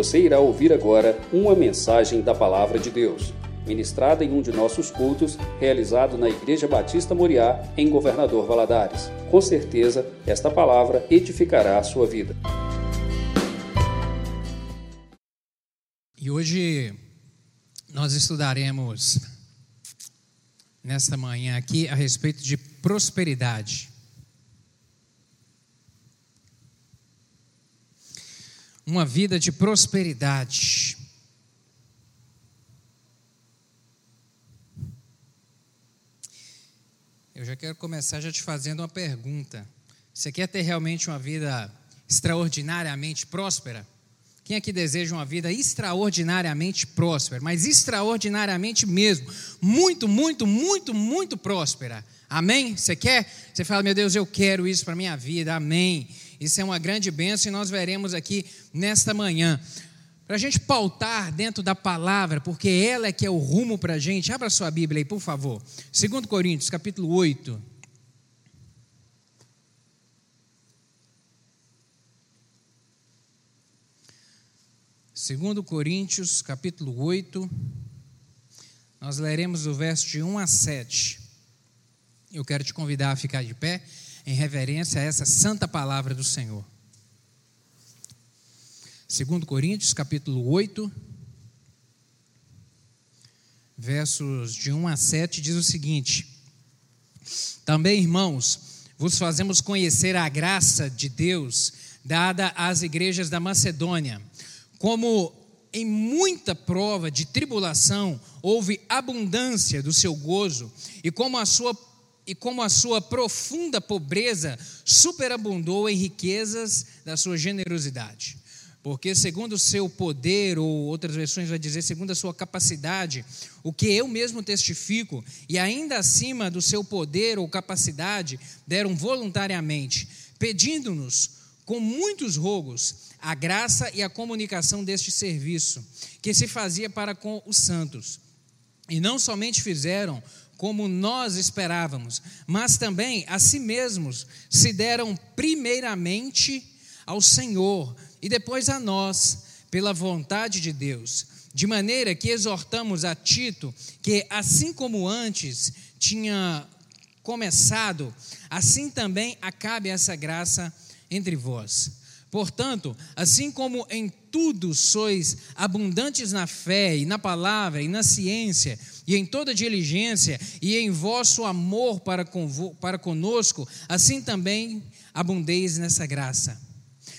Você irá ouvir agora uma mensagem da Palavra de Deus, ministrada em um de nossos cultos, realizado na Igreja Batista Moriá, em Governador Valadares. Com certeza, esta palavra edificará a sua vida. E hoje nós estudaremos nesta manhã aqui a respeito de prosperidade. Uma vida de prosperidade. Eu já quero começar já te fazendo uma pergunta. Você quer ter realmente uma vida extraordinariamente próspera? Quem aqui deseja uma vida extraordinariamente próspera, mas extraordinariamente mesmo, muito, muito, muito, muito próspera? Amém? Você quer? Você fala, meu Deus, eu quero isso para minha vida, amém. Isso é uma grande bênção e nós veremos aqui nesta manhã. Para a gente pautar dentro da palavra, porque ela é que é o rumo para a gente, abra sua Bíblia aí, por favor. 2 Coríntios, capítulo 8. 2 Coríntios, capítulo 8, nós leremos o verso de 1 a 7. Eu quero te convidar a ficar de pé em reverência a essa santa palavra do Senhor. 2 Coríntios, capítulo 8, versos de 1 a 7, diz o seguinte: Também, irmãos, vos fazemos conhecer a graça de Deus dada às igrejas da Macedônia como em muita prova de tribulação houve abundância do seu gozo, e como a sua e como a sua profunda pobreza superabundou em riquezas da sua generosidade. Porque segundo o seu poder, ou outras versões vai dizer, segundo a sua capacidade, o que eu mesmo testifico, e ainda acima do seu poder ou capacidade, deram voluntariamente, pedindo-nos com muitos rogos a graça e a comunicação deste serviço, que se fazia para com os santos. E não somente fizeram como nós esperávamos, mas também a si mesmos se deram primeiramente ao Senhor e depois a nós, pela vontade de Deus. De maneira que exortamos a Tito que, assim como antes tinha começado, assim também acabe essa graça entre vós. Portanto, assim como em tudo sois abundantes na fé e na palavra e na ciência e em toda diligência e em vosso amor para, convo, para conosco, assim também abundeis nessa graça.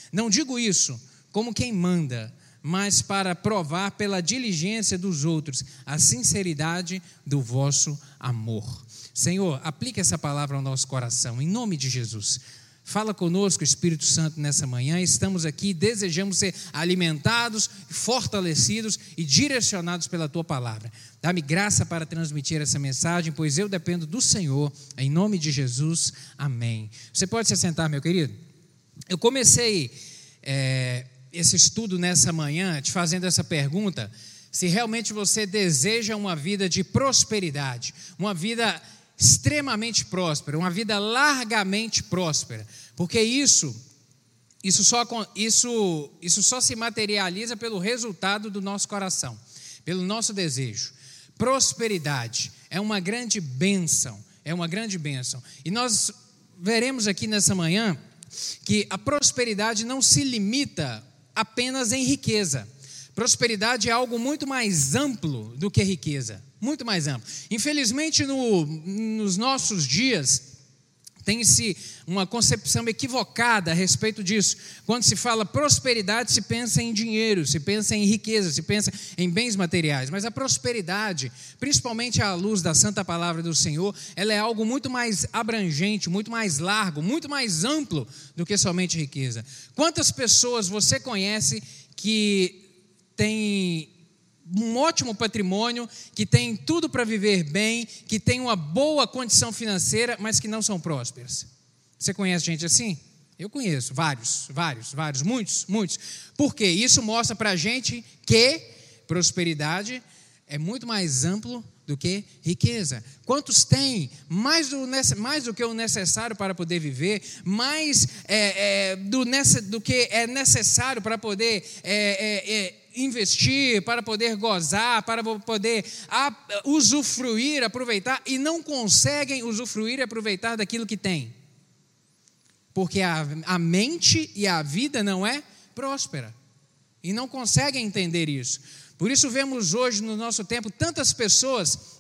Não digo isso como quem manda, mas para provar pela diligência dos outros a sinceridade do vosso amor. Senhor, aplique essa palavra ao nosso coração, em nome de Jesus. Fala conosco, Espírito Santo, nessa manhã. Estamos aqui, desejamos ser alimentados, fortalecidos e direcionados pela tua palavra. Dá-me graça para transmitir essa mensagem, pois eu dependo do Senhor. Em nome de Jesus, amém. Você pode se sentar, meu querido? Eu comecei é, esse estudo nessa manhã te fazendo essa pergunta: se realmente você deseja uma vida de prosperidade, uma vida extremamente próspera, uma vida largamente próspera, porque isso isso só, isso, isso só se materializa pelo resultado do nosso coração, pelo nosso desejo. Prosperidade é uma grande bênção, é uma grande bênção. E nós veremos aqui nessa manhã que a prosperidade não se limita apenas em riqueza. Prosperidade é algo muito mais amplo do que riqueza muito mais amplo. Infelizmente, no, nos nossos dias, tem-se uma concepção equivocada a respeito disso. Quando se fala prosperidade, se pensa em dinheiro, se pensa em riqueza, se pensa em bens materiais. Mas a prosperidade, principalmente à luz da santa palavra do Senhor, ela é algo muito mais abrangente, muito mais largo, muito mais amplo do que somente riqueza. Quantas pessoas você conhece que têm um ótimo patrimônio, que tem tudo para viver bem, que tem uma boa condição financeira, mas que não são prósperas. Você conhece gente assim? Eu conheço vários, vários, vários, muitos, muitos. Por quê? Isso mostra para a gente que prosperidade é muito mais amplo do que riqueza. Quantos têm mais do, mais do que o necessário para poder viver, mais é, é, do, do, que é necessário para poder é, é, é, investir, para poder gozar, para poder usufruir, aproveitar, e não conseguem usufruir e aproveitar daquilo que têm? Porque a, a mente e a vida não é próspera. E não conseguem entender isso. Por isso vemos hoje no nosso tempo tantas pessoas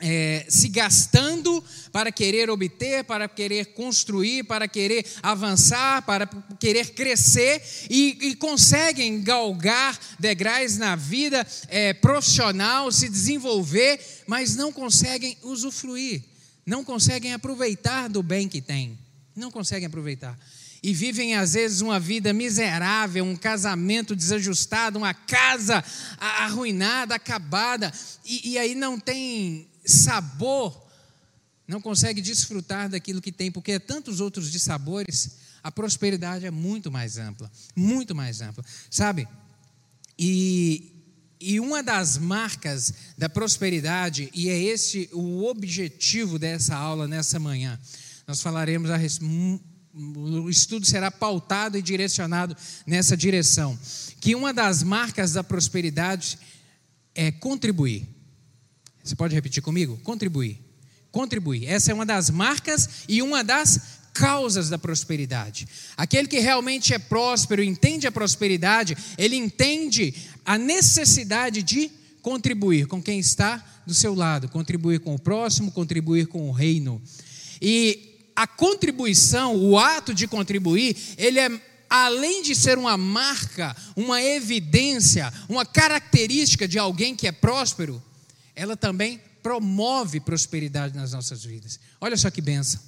é, se gastando para querer obter, para querer construir, para querer avançar, para querer crescer e, e conseguem galgar degraus na vida é, profissional, se desenvolver, mas não conseguem usufruir, não conseguem aproveitar do bem que têm, não conseguem aproveitar. E vivem às vezes uma vida miserável, um casamento desajustado, uma casa arruinada, acabada, e, e aí não tem sabor, não consegue desfrutar daquilo que tem, porque é tantos outros de sabores, a prosperidade é muito mais ampla, muito mais ampla, sabe? E, e uma das marcas da prosperidade, e é esse o objetivo dessa aula nessa manhã, nós falaremos a respeito o estudo será pautado e direcionado nessa direção. Que uma das marcas da prosperidade é contribuir. Você pode repetir comigo? Contribuir. Contribuir. Essa é uma das marcas e uma das causas da prosperidade. Aquele que realmente é próspero, entende a prosperidade, ele entende a necessidade de contribuir com quem está do seu lado, contribuir com o próximo, contribuir com o reino. E a contribuição, o ato de contribuir, ele é além de ser uma marca, uma evidência, uma característica de alguém que é próspero, ela também promove prosperidade nas nossas vidas. Olha só que benção.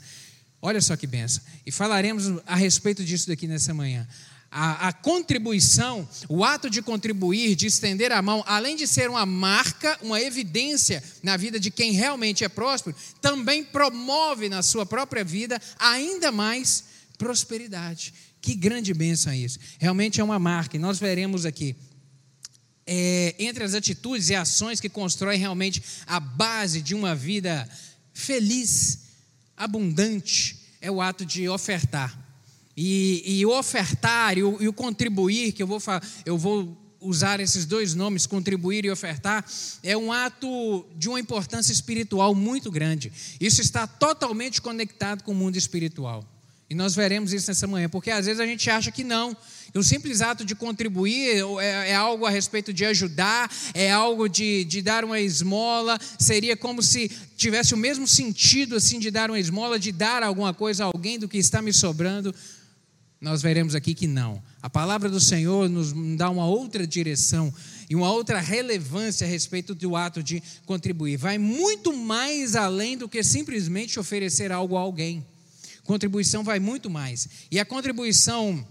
Olha só que benção. E falaremos a respeito disso daqui nessa manhã a, a, contribuição, o ato de contribuir, de estender a mão, além de ser uma marca, uma evidência na vida de quem realmente é próspero, também promove na sua própria vida ainda mais prosperidade. Que grande bênção é isso. Realmente é uma marca, e nós veremos aqui. É, entre as atitudes e ações que constroem realmente a base de uma vida feliz, abundante, é o ato de ofertar. E, e ofertar e o, e o, contribuir, que eu vou, eu vou usar esses dois nomes, contribuir e ofertar, é um ato de uma importância espiritual muito grande. Isso está totalmente conectado com o mundo espiritual. E nós veremos isso nessa manhã, porque às vezes a gente acha que não. O simples ato de contribuir é, é algo a respeito de ajudar, é algo de, de dar uma esmola, seria como se tivesse o mesmo sentido assim de dar uma esmola, de dar alguma coisa a alguém do que está me sobrando nós veremos aqui que não. A palavra do Senhor nos dá uma outra direção e uma outra relevância a respeito do ato de contribuir. Vai muito mais além do que simplesmente oferecer algo a alguém. Contribuição vai muito mais. E a contribuição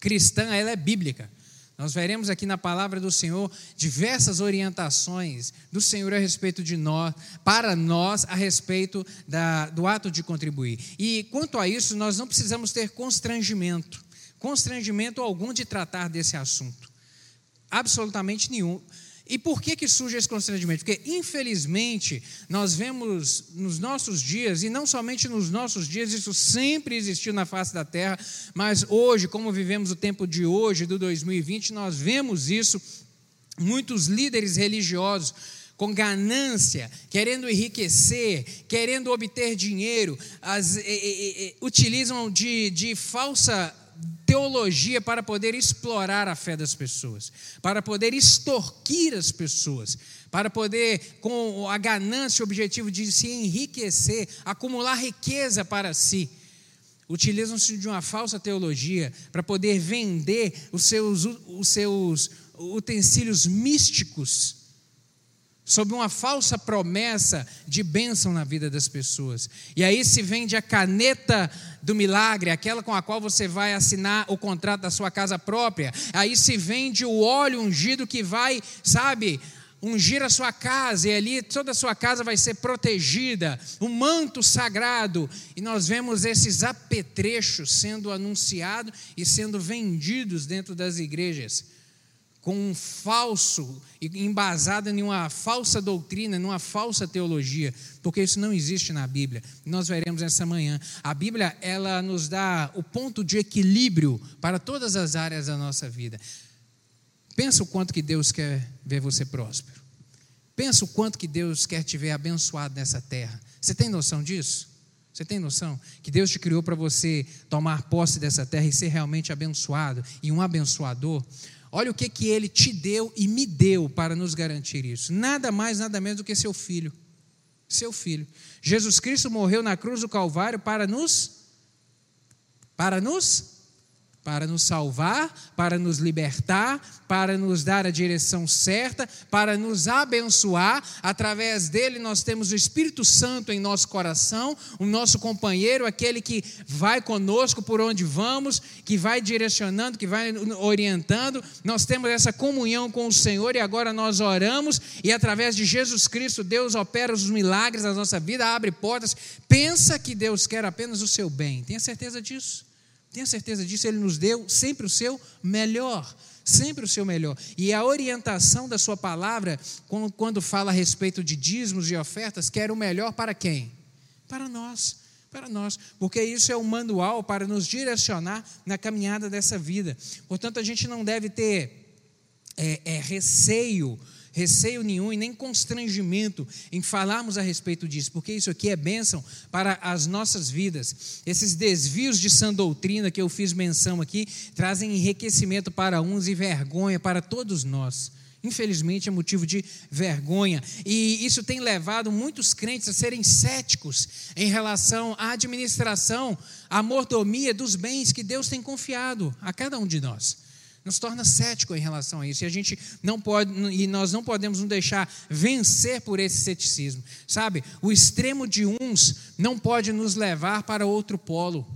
cristã, ela é bíblica. Nós veremos aqui na palavra do Senhor diversas orientações do Senhor a respeito de nós, para nós, a respeito da, do ato de contribuir. E quanto a isso, nós não precisamos ter constrangimento, constrangimento algum de tratar desse assunto. Absolutamente nenhum. E por que, que surge esse constrangimento? Porque, infelizmente, nós vemos nos nossos dias, e não somente nos nossos dias, isso sempre existiu na face da terra, mas hoje, como vivemos o tempo de hoje, do 2020, nós vemos isso, muitos líderes religiosos com ganância, querendo enriquecer, querendo obter dinheiro, as, e, e, e, utilizam de, de falsa teologia para poder explorar a fé das pessoas, para poder extorquir as pessoas, para poder, com a ganância, o objetivo de se enriquecer, acumular riqueza para si. Utilizam-se de uma falsa teologia para poder vender os seus, os seus utensílios místicos sob uma falsa promessa de bênção na vida das pessoas. E aí se vende a caneta do milagre, aquela com a qual você vai assinar o contrato da sua casa própria. Aí se vende o óleo ungido que vai, sabe, ungir a sua casa, e ali toda a sua casa vai ser protegida, o manto sagrado. E nós vemos esses apetrechos sendo anunciados e sendo vendidos dentro das igrejas com um falso, embasado em uma falsa doutrina, numa falsa teologia, porque isso não existe na Bíblia. Nós veremos essa manhã. A Bíblia, ela nos dá o ponto de equilíbrio para todas as áreas da nossa vida. Pensa o quanto que Deus quer ver você próspero. Pensa o quanto que Deus quer te ver abençoado nessa terra. Você tem noção disso? Você tem noção que Deus te criou para você tomar posse dessa terra e ser realmente abençoado e um abençoador? Olha o que, que ele te deu e me deu para nos garantir isso. Nada mais, nada menos do que seu filho. Seu filho. Jesus Cristo morreu na cruz do Calvário para nos para nos para nos salvar, para nos libertar, para nos dar a direção certa, para nos abençoar. Através dele nós temos o Espírito Santo em nosso coração, o nosso companheiro, aquele que vai conosco por onde vamos, que vai direcionando, que vai orientando. Nós temos essa comunhão com o Senhor e agora nós oramos e através de Jesus Cristo Deus opera os milagres na nossa vida, abre portas. Pensa que Deus quer apenas o seu bem. Tenha certeza disso. Tenha certeza disso, Ele nos deu sempre o seu melhor. Sempre o seu melhor. E a orientação da Sua palavra, quando fala a respeito de dízimos e ofertas, quer o melhor para quem? Para nós. Para nós. Porque isso é um manual para nos direcionar na caminhada dessa vida. Portanto, a gente não deve ter é, é, receio receio nenhum e nem constrangimento em falarmos a respeito disso, porque isso aqui é bênção para as nossas vidas. Esses desvios de sã doutrina que eu fiz menção aqui trazem enriquecimento para uns e vergonha para todos nós. Infelizmente é motivo de vergonha. E isso tem levado muitos crentes a serem céticos em relação à administração, à mordomia dos bens que Deus tem confiado a cada um de nós nos torna cético em relação a isso. E a gente não pode, e nós não podemos nos deixar vencer por esse ceticismo. Sabe? O extremo de uns não pode nos levar para outro polo.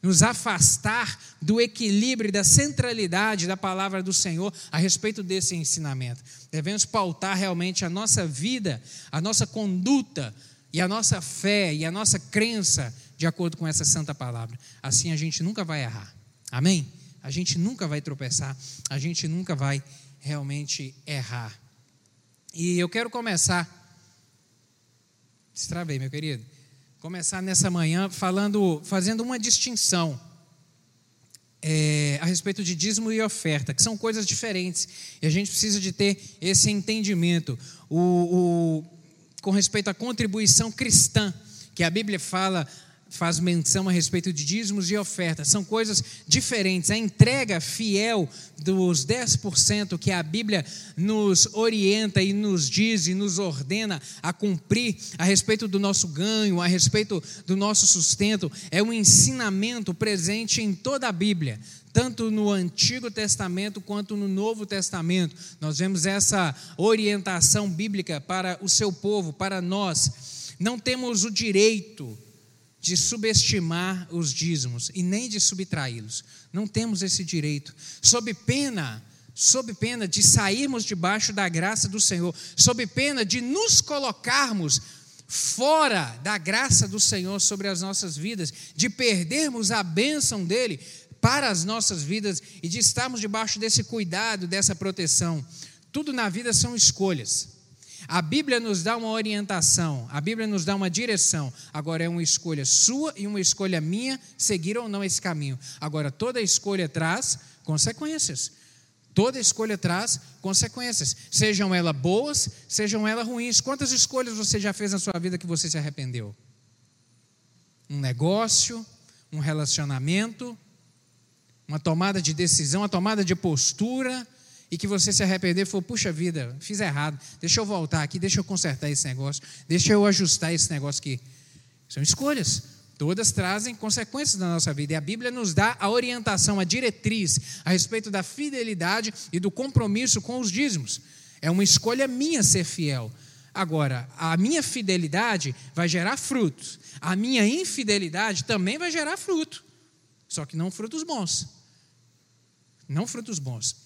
Nos afastar do equilíbrio da centralidade da palavra do Senhor a respeito desse ensinamento. Devemos pautar realmente a nossa vida, a nossa conduta e a nossa fé e a nossa crença de acordo com essa santa palavra. Assim a gente nunca vai errar. Amém? A gente nunca vai tropeçar, a gente nunca vai realmente errar. E eu quero começar, destravei, meu querido, começar nessa manhã falando, fazendo uma distinção é, a respeito de dízimo e oferta, que são coisas diferentes, e a gente precisa de ter esse entendimento. O, o, com respeito à contribuição cristã, que a Bíblia fala faz menção a respeito de dízimos e ofertas. São coisas diferentes. A entrega fiel dos 10% que a Bíblia nos orienta e nos diz e nos ordena a cumprir a respeito do nosso ganho, a respeito do nosso sustento, é um ensinamento presente em toda a Bíblia. Tanto no Antigo Testamento quanto no Novo Testamento, nós vemos essa orientação bíblica para o seu povo, para nós. Não temos o direito de subestimar os dízimos e nem de subtraí-los. Não temos esse direito. Sob pena, sob pena de sairmos debaixo da graça do Senhor, sob pena de nos colocarmos fora da graça do Senhor sobre as nossas vidas, de perdermos a bênção dele para as nossas vidas e de estarmos debaixo desse cuidado, dessa proteção. Tudo na vida são escolhas. A Bíblia nos dá uma orientação, a Bíblia nos dá uma direção. Agora é uma escolha sua e uma escolha minha seguir ou não esse caminho. Agora toda escolha traz consequências. Toda escolha traz consequências, sejam elas boas, sejam elas ruins. Quantas escolhas você já fez na sua vida que você se arrependeu? Um negócio, um relacionamento, uma tomada de decisão, uma tomada de postura, e que você se arrepender e falou, puxa vida, fiz errado, deixa eu voltar aqui, deixa eu consertar esse negócio, deixa eu ajustar esse negócio aqui. São escolhas. Todas trazem consequências na nossa vida. E a Bíblia nos dá a orientação, a diretriz a respeito da fidelidade e do compromisso com os dízimos. É uma escolha minha ser fiel. Agora, a minha fidelidade vai gerar frutos. A minha infidelidade também vai gerar fruto. Só que não frutos bons. Não frutos bons.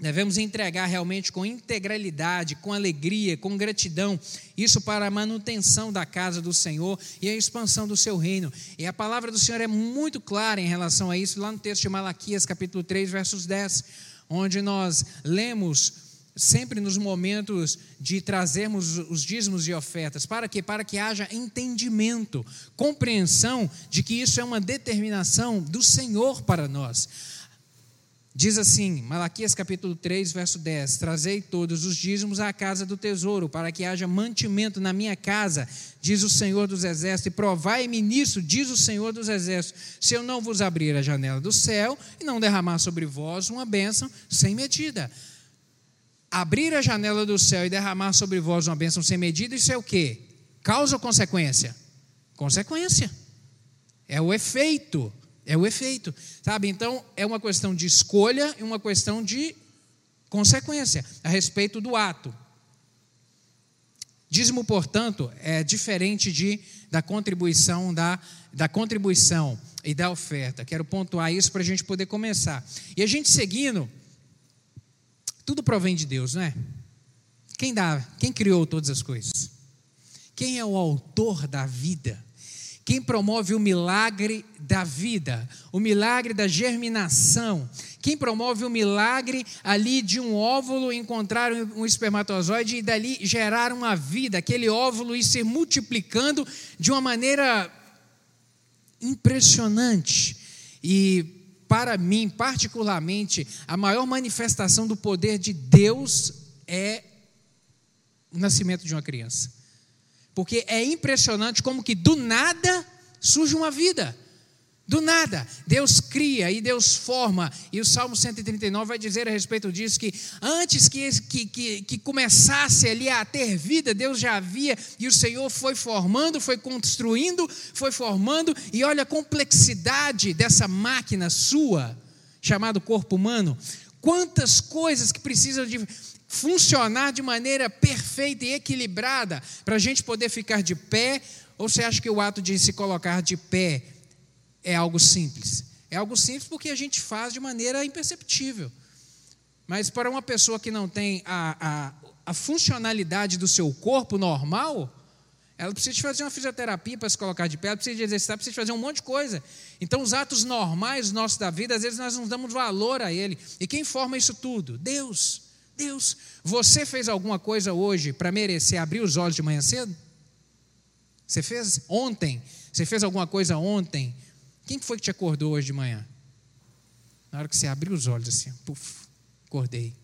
Devemos entregar realmente com integralidade, com alegria, com gratidão, isso para a manutenção da casa do Senhor e a expansão do seu reino. E a palavra do Senhor é muito clara em relação a isso, lá no texto de Malaquias, capítulo 3, versos 10, onde nós lemos sempre nos momentos de trazermos os dízimos e ofertas. Para quê? Para que haja entendimento, compreensão de que isso é uma determinação do Senhor para nós. Diz assim, Malaquias capítulo 3, verso 10: Trazei todos os dízimos à casa do tesouro, para que haja mantimento na minha casa, diz o Senhor dos Exércitos, e provai-me nisso, diz o Senhor dos Exércitos, se eu não vos abrir a janela do céu e não derramar sobre vós uma bênção sem medida abrir a janela do céu e derramar sobre vós uma bênção sem medida, isso é o que? Causa ou consequência? Consequência. É o efeito. É o efeito. Sabe? Então, é uma questão de escolha e uma questão de consequência a respeito do ato. Dízimo, portanto, é diferente de, da contribuição da, da contribuição e da oferta. Quero pontuar isso para a gente poder começar. E a gente seguindo tudo provém de Deus, não é? Quem dá? Quem criou todas as coisas? Quem é o autor da vida? Quem promove o milagre da vida, o milagre da germinação? Quem promove o milagre ali de um óvulo encontrar um espermatozoide e dali gerar uma vida, aquele óvulo ir se multiplicando de uma maneira impressionante. E para mim, particularmente, a maior manifestação do poder de Deus é o nascimento de uma criança. Porque é impressionante como que do nada surge uma vida. Do nada, Deus cria e Deus forma, e o Salmo 139 vai dizer a respeito disso: que antes que, que, que, que, começasse ali a ter vida, Deus já havia, e o Senhor foi formando, foi construindo, foi formando, e olha a complexidade dessa máquina sua, chamado corpo humano. Quantas coisas que precisam de funcionar de maneira perfeita e equilibrada para a gente poder ficar de pé, ou você acha que o ato de se colocar de pé é algo simples. É algo simples porque a gente faz de maneira imperceptível. Mas para uma pessoa que não tem a, a, a funcionalidade do seu corpo normal, ela precisa de fazer uma fisioterapia para se colocar de pé, ela precisa de exercitar, precisa de fazer um monte de coisa. Então, os atos normais nossos da vida, às vezes nós não damos valor a ele. E quem forma isso tudo? Deus. Deus. Você fez alguma coisa hoje para merecer abrir os olhos de manhã cedo? Você fez ontem? Você fez alguma coisa ontem quem foi que te acordou hoje de manhã? Na hora que você abriu os olhos assim, puf, acordei.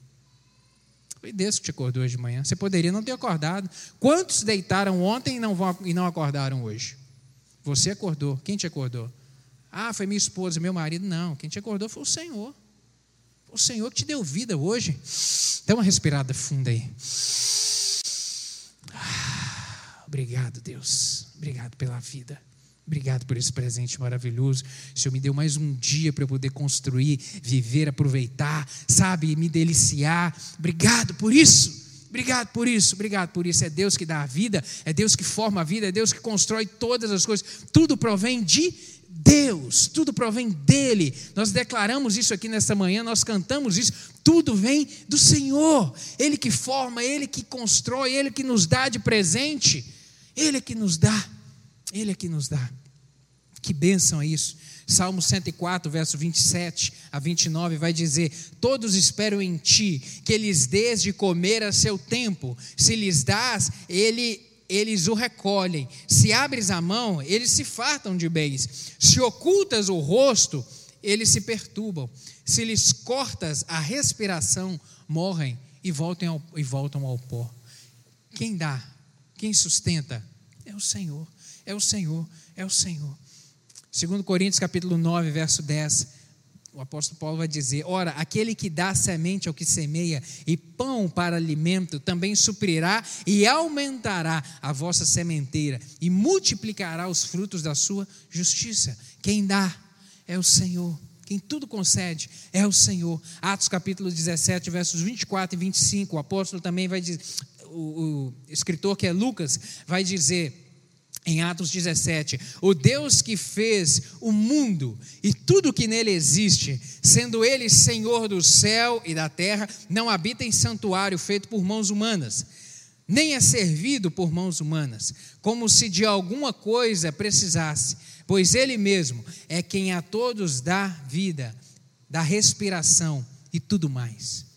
Foi Deus que te acordou hoje de manhã. Você poderia não ter acordado. Quantos deitaram ontem e não, vão, e não acordaram hoje? Você acordou. Quem te acordou? Ah, foi minha esposa, meu marido. Não, quem te acordou foi o Senhor. O Senhor que te deu vida hoje. Dá uma respirada funda aí. Ah, obrigado, Deus. Obrigado pela vida. Obrigado por esse presente maravilhoso. O Senhor me deu mais um dia para eu poder construir, viver, aproveitar, sabe, me deliciar. Obrigado por isso. Obrigado por isso, obrigado por isso. É Deus que dá a vida, é Deus que forma a vida, é Deus que constrói todas as coisas. Tudo provém de Deus, tudo provém dEle. Nós declaramos isso aqui nesta manhã, nós cantamos isso. Tudo vem do Senhor. Ele que forma, Ele que constrói, Ele que nos dá de presente, Ele que nos dá. Ele é que nos dá. Que bênção é isso. Salmo 104, verso 27 a 29 vai dizer: Todos esperam em ti, que lhes dês de comer a seu tempo. Se lhes dás, ele, eles o recolhem. Se abres a mão, eles se fartam de bens. Se ocultas o rosto, eles se perturbam. Se lhes cortas a respiração, morrem e voltam ao, e voltam ao pó. Quem dá, quem sustenta, é o Senhor é o Senhor, é o Senhor. Segundo Coríntios capítulo 9, verso 10, o apóstolo Paulo vai dizer: Ora, aquele que dá semente ao que semeia e pão para alimento também suprirá e aumentará a vossa sementeira e multiplicará os frutos da sua justiça. Quem dá é o Senhor. Quem tudo concede é o Senhor. Atos capítulo 17, versos 24 e 25. O apóstolo também vai dizer, o, o escritor que é Lucas, vai dizer em Atos 17, o Deus que fez o mundo e tudo que nele existe, sendo ele Senhor do céu e da terra, não habita em santuário feito por mãos humanas, nem é servido por mãos humanas, como se de alguma coisa precisasse, pois ele mesmo é quem a todos dá vida, dá respiração e tudo mais.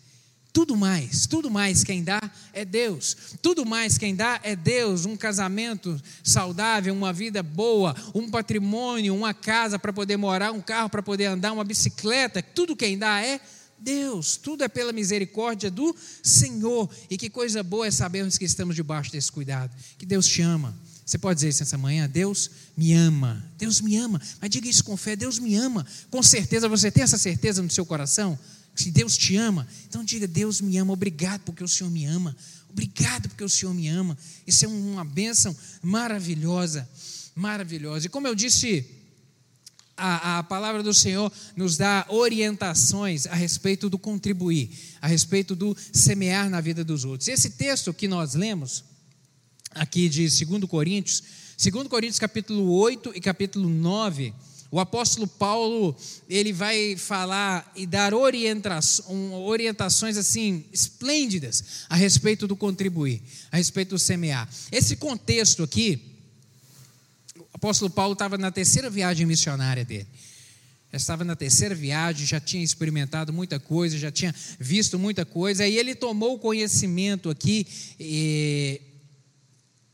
Tudo mais, tudo mais quem dá é Deus. Tudo mais quem dá é Deus. Um casamento saudável, uma vida boa, um patrimônio, uma casa para poder morar, um carro para poder andar, uma bicicleta. Tudo quem dá é Deus. Tudo é pela misericórdia do Senhor. E que coisa boa é sabermos que estamos debaixo desse cuidado. Que Deus te ama. Você pode dizer isso essa manhã? Deus me ama. Deus me ama. Mas diga isso com fé: Deus me ama. Com certeza, você tem essa certeza no seu coração? Se Deus te ama, então diga: Deus me ama, obrigado porque o Senhor me ama, obrigado porque o Senhor me ama. Isso é uma bênção maravilhosa, maravilhosa. E como eu disse, a, a palavra do Senhor nos dá orientações a respeito do contribuir, a respeito do semear na vida dos outros. Esse texto que nós lemos, aqui de 2 Coríntios, 2 Coríntios capítulo 8 e capítulo 9 o apóstolo Paulo, ele vai falar e dar orientações assim esplêndidas a respeito do contribuir, a respeito do semear. Esse contexto aqui, o apóstolo Paulo estava na terceira viagem missionária dele. Já estava na terceira viagem, já tinha experimentado muita coisa, já tinha visto muita coisa, e ele tomou conhecimento aqui eh,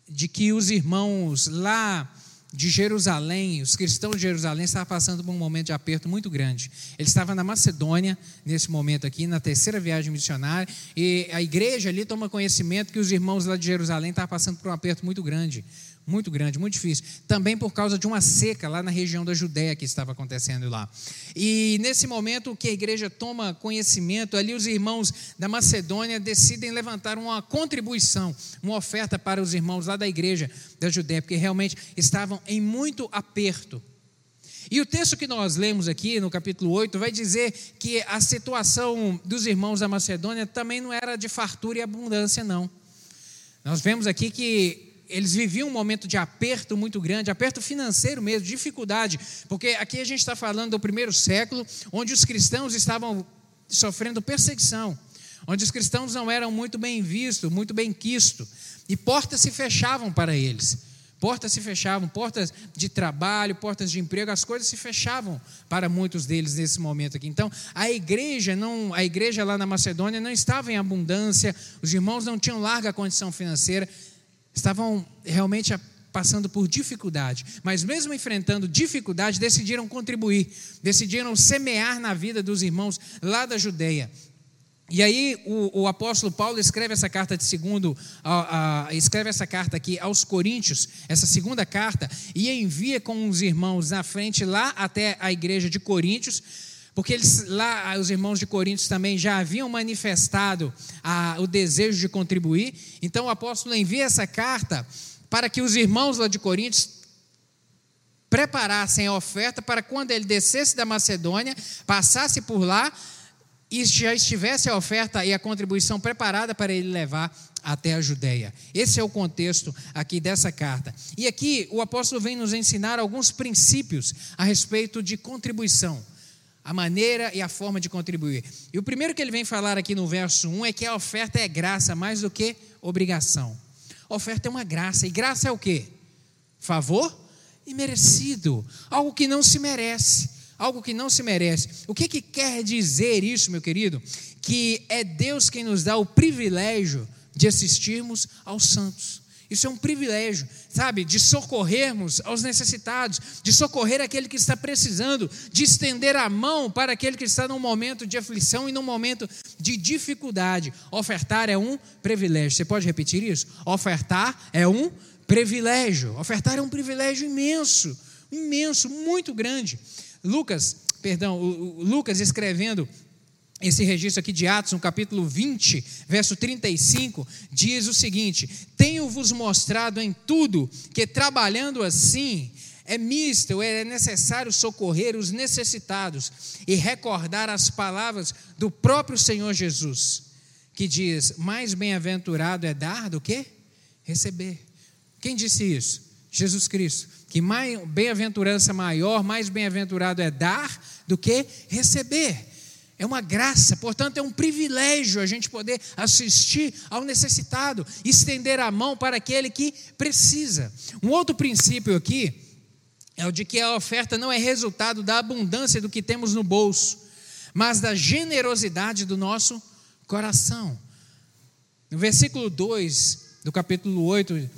de que os irmãos lá de Jerusalém, os cristãos de Jerusalém estavam passando por um momento de aperto muito grande. Ele estava na Macedônia, nesse momento aqui, na terceira viagem missionária, e a igreja ali toma conhecimento que os irmãos lá de Jerusalém estavam passando por um aperto muito grande muito grande, muito difícil. Também por causa de uma seca lá na região da Judéia que estava acontecendo lá. E nesse momento que a igreja toma conhecimento, ali os irmãos da Macedônia decidem levantar uma contribuição, uma oferta para os irmãos lá da igreja da Judéia, porque realmente estavam em muito aperto. E o texto que nós lemos aqui no capítulo 8 vai dizer que a situação dos irmãos da Macedônia também não era de fartura e abundância, não. Nós vemos aqui que eles viviam um momento de aperto muito grande, aperto financeiro mesmo, dificuldade, porque aqui a gente está falando do primeiro século, onde os cristãos estavam sofrendo perseguição, onde os cristãos não eram muito bem vistos, muito bem quistos, e portas se fechavam para eles. Portas se fechavam, portas de trabalho, portas de emprego, as coisas se fechavam para muitos deles nesse momento aqui. Então, a igreja não, a igreja lá na Macedônia não estava em abundância, os irmãos não tinham larga condição financeira, estavam realmente passando por dificuldade, mas mesmo enfrentando dificuldade, decidiram contribuir, decidiram semear na vida dos irmãos lá da Judéia. E aí o, o apóstolo Paulo escreve essa carta de segundo, escreve essa carta aqui aos Coríntios, essa segunda carta, e envia com os irmãos na frente lá até a igreja de Coríntios, porque eles, lá os irmãos de Coríntios também já haviam manifestado a, o desejo de contribuir. Então o apóstolo envia essa carta para que os irmãos lá de Coríntios preparassem a oferta para quando ele descesse da Macedônia, passasse por lá e já estivesse a oferta e a contribuição preparada para ele levar até a Judéia. Esse é o contexto aqui dessa carta. E aqui o apóstolo vem nos ensinar alguns princípios a respeito de contribuição a maneira e a forma de contribuir. E o primeiro que ele vem falar aqui no verso 1 é que a oferta é graça mais do que obrigação. A oferta é uma graça, e graça é o quê? Favor imerecido, algo que não se merece, algo que não se merece. O que, que quer dizer isso, meu querido? Que é Deus quem nos dá o privilégio de assistirmos aos santos. Isso é um privilégio, sabe? De socorrermos aos necessitados, de socorrer aquele que está precisando, de estender a mão para aquele que está num momento de aflição e num momento de dificuldade. Ofertar é um privilégio. Você pode repetir isso? Ofertar é um privilégio. Ofertar é um privilégio imenso, imenso, muito grande. Lucas, perdão, Lucas escrevendo esse registro aqui de Atos, no capítulo 20, verso 35, diz o seguinte: Tenho-vos mostrado em tudo que trabalhando assim é misto, é necessário socorrer os necessitados e recordar as palavras do próprio Senhor Jesus, que diz: Mais bem-aventurado é dar do que receber. Quem disse isso? Jesus Cristo. Que mais bem-aventurança maior, mais bem-aventurado é dar do que receber. É uma graça, portanto, é um privilégio a gente poder assistir ao necessitado, estender a mão para aquele que precisa. Um outro princípio aqui é o de que a oferta não é resultado da abundância do que temos no bolso, mas da generosidade do nosso coração. No versículo 2 do capítulo 8,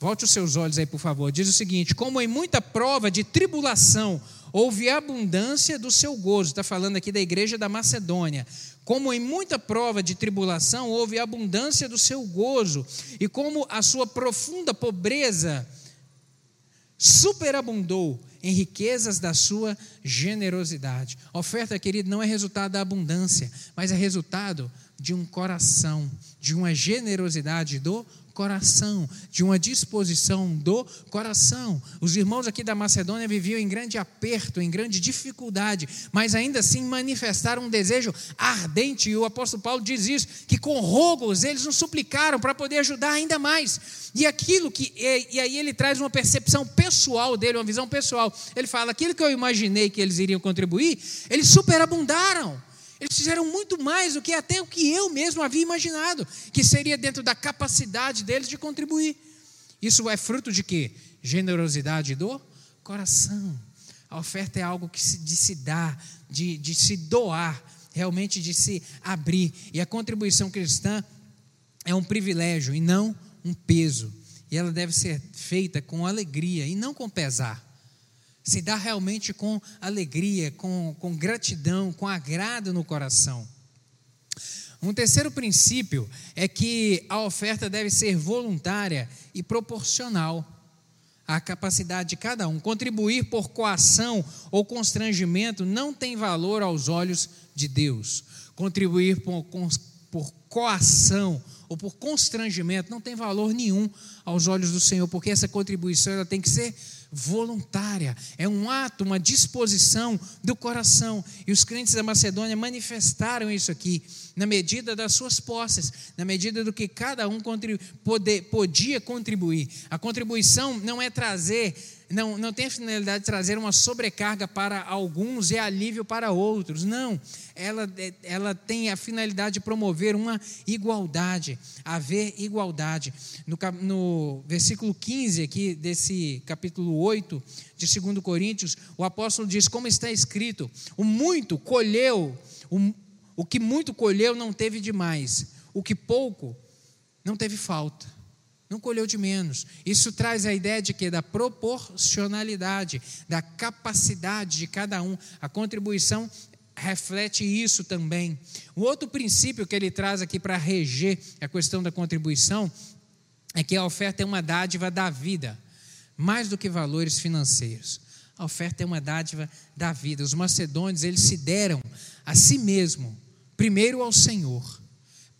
volte os seus olhos aí, por favor, diz o seguinte: Como em muita prova de tribulação houve abundância do seu gozo, está falando aqui da igreja da Macedônia. Como em muita prova de tribulação houve abundância do seu gozo, e como a sua profunda pobreza superabundou em riquezas da sua generosidade. Oferta, querido, não é resultado da abundância, mas é resultado de um coração, de uma generosidade do coração, de uma disposição do coração. Os irmãos aqui da Macedônia viviam em grande aperto, em grande dificuldade, mas ainda assim manifestaram um desejo ardente, e o apóstolo Paulo diz isso, que com rogos eles nos suplicaram para poder ajudar ainda mais. E aquilo que, e, aí ele traz uma percepção pessoal dele, uma visão pessoal. Ele fala: aquilo que eu imaginei que eles iriam contribuir, eles superabundaram. Eles fizeram muito mais do que até o que eu mesmo havia imaginado, que seria dentro da capacidade deles de contribuir. Isso é fruto de quê? Generosidade do coração. A oferta é algo que se, de se dar, de, de se doar, realmente de se abrir. E a contribuição cristã é um privilégio e não um peso. E ela deve ser feita com alegria e não com pesar se dá realmente com alegria, com, com gratidão, com agrado no coração. Um terceiro princípio é que a oferta deve ser voluntária e proporcional à capacidade de cada um. Contribuir por coação ou constrangimento não tem valor aos olhos de Deus. Contribuir por, por coação ou por constrangimento não tem valor nenhum aos olhos do Senhor, porque essa contribuição ela tem que ser voluntária, é um ato, uma disposição do coração. E os crentes da Macedônia manifestaram isso aqui, na medida das suas posses, na medida do que cada um podia contribuir. A contribuição não é trazer não, não tem a finalidade de trazer uma sobrecarga para alguns e alívio para outros. Não. Ela, ela tem a finalidade de promover uma igualdade, haver igualdade. No, no versículo 15 aqui desse capítulo 8 de 2 Coríntios, o apóstolo diz: Como está escrito, o muito colheu, o, o que muito colheu não teve demais, o que pouco não teve falta não colheu de menos. Isso traz a ideia de que da proporcionalidade, da capacidade de cada um. A contribuição reflete isso também. O outro princípio que ele traz aqui para reger a questão da contribuição é que a oferta é uma dádiva da vida, mais do que valores financeiros. A oferta é uma dádiva da vida. Os macedônios, eles se deram a si mesmo, primeiro ao Senhor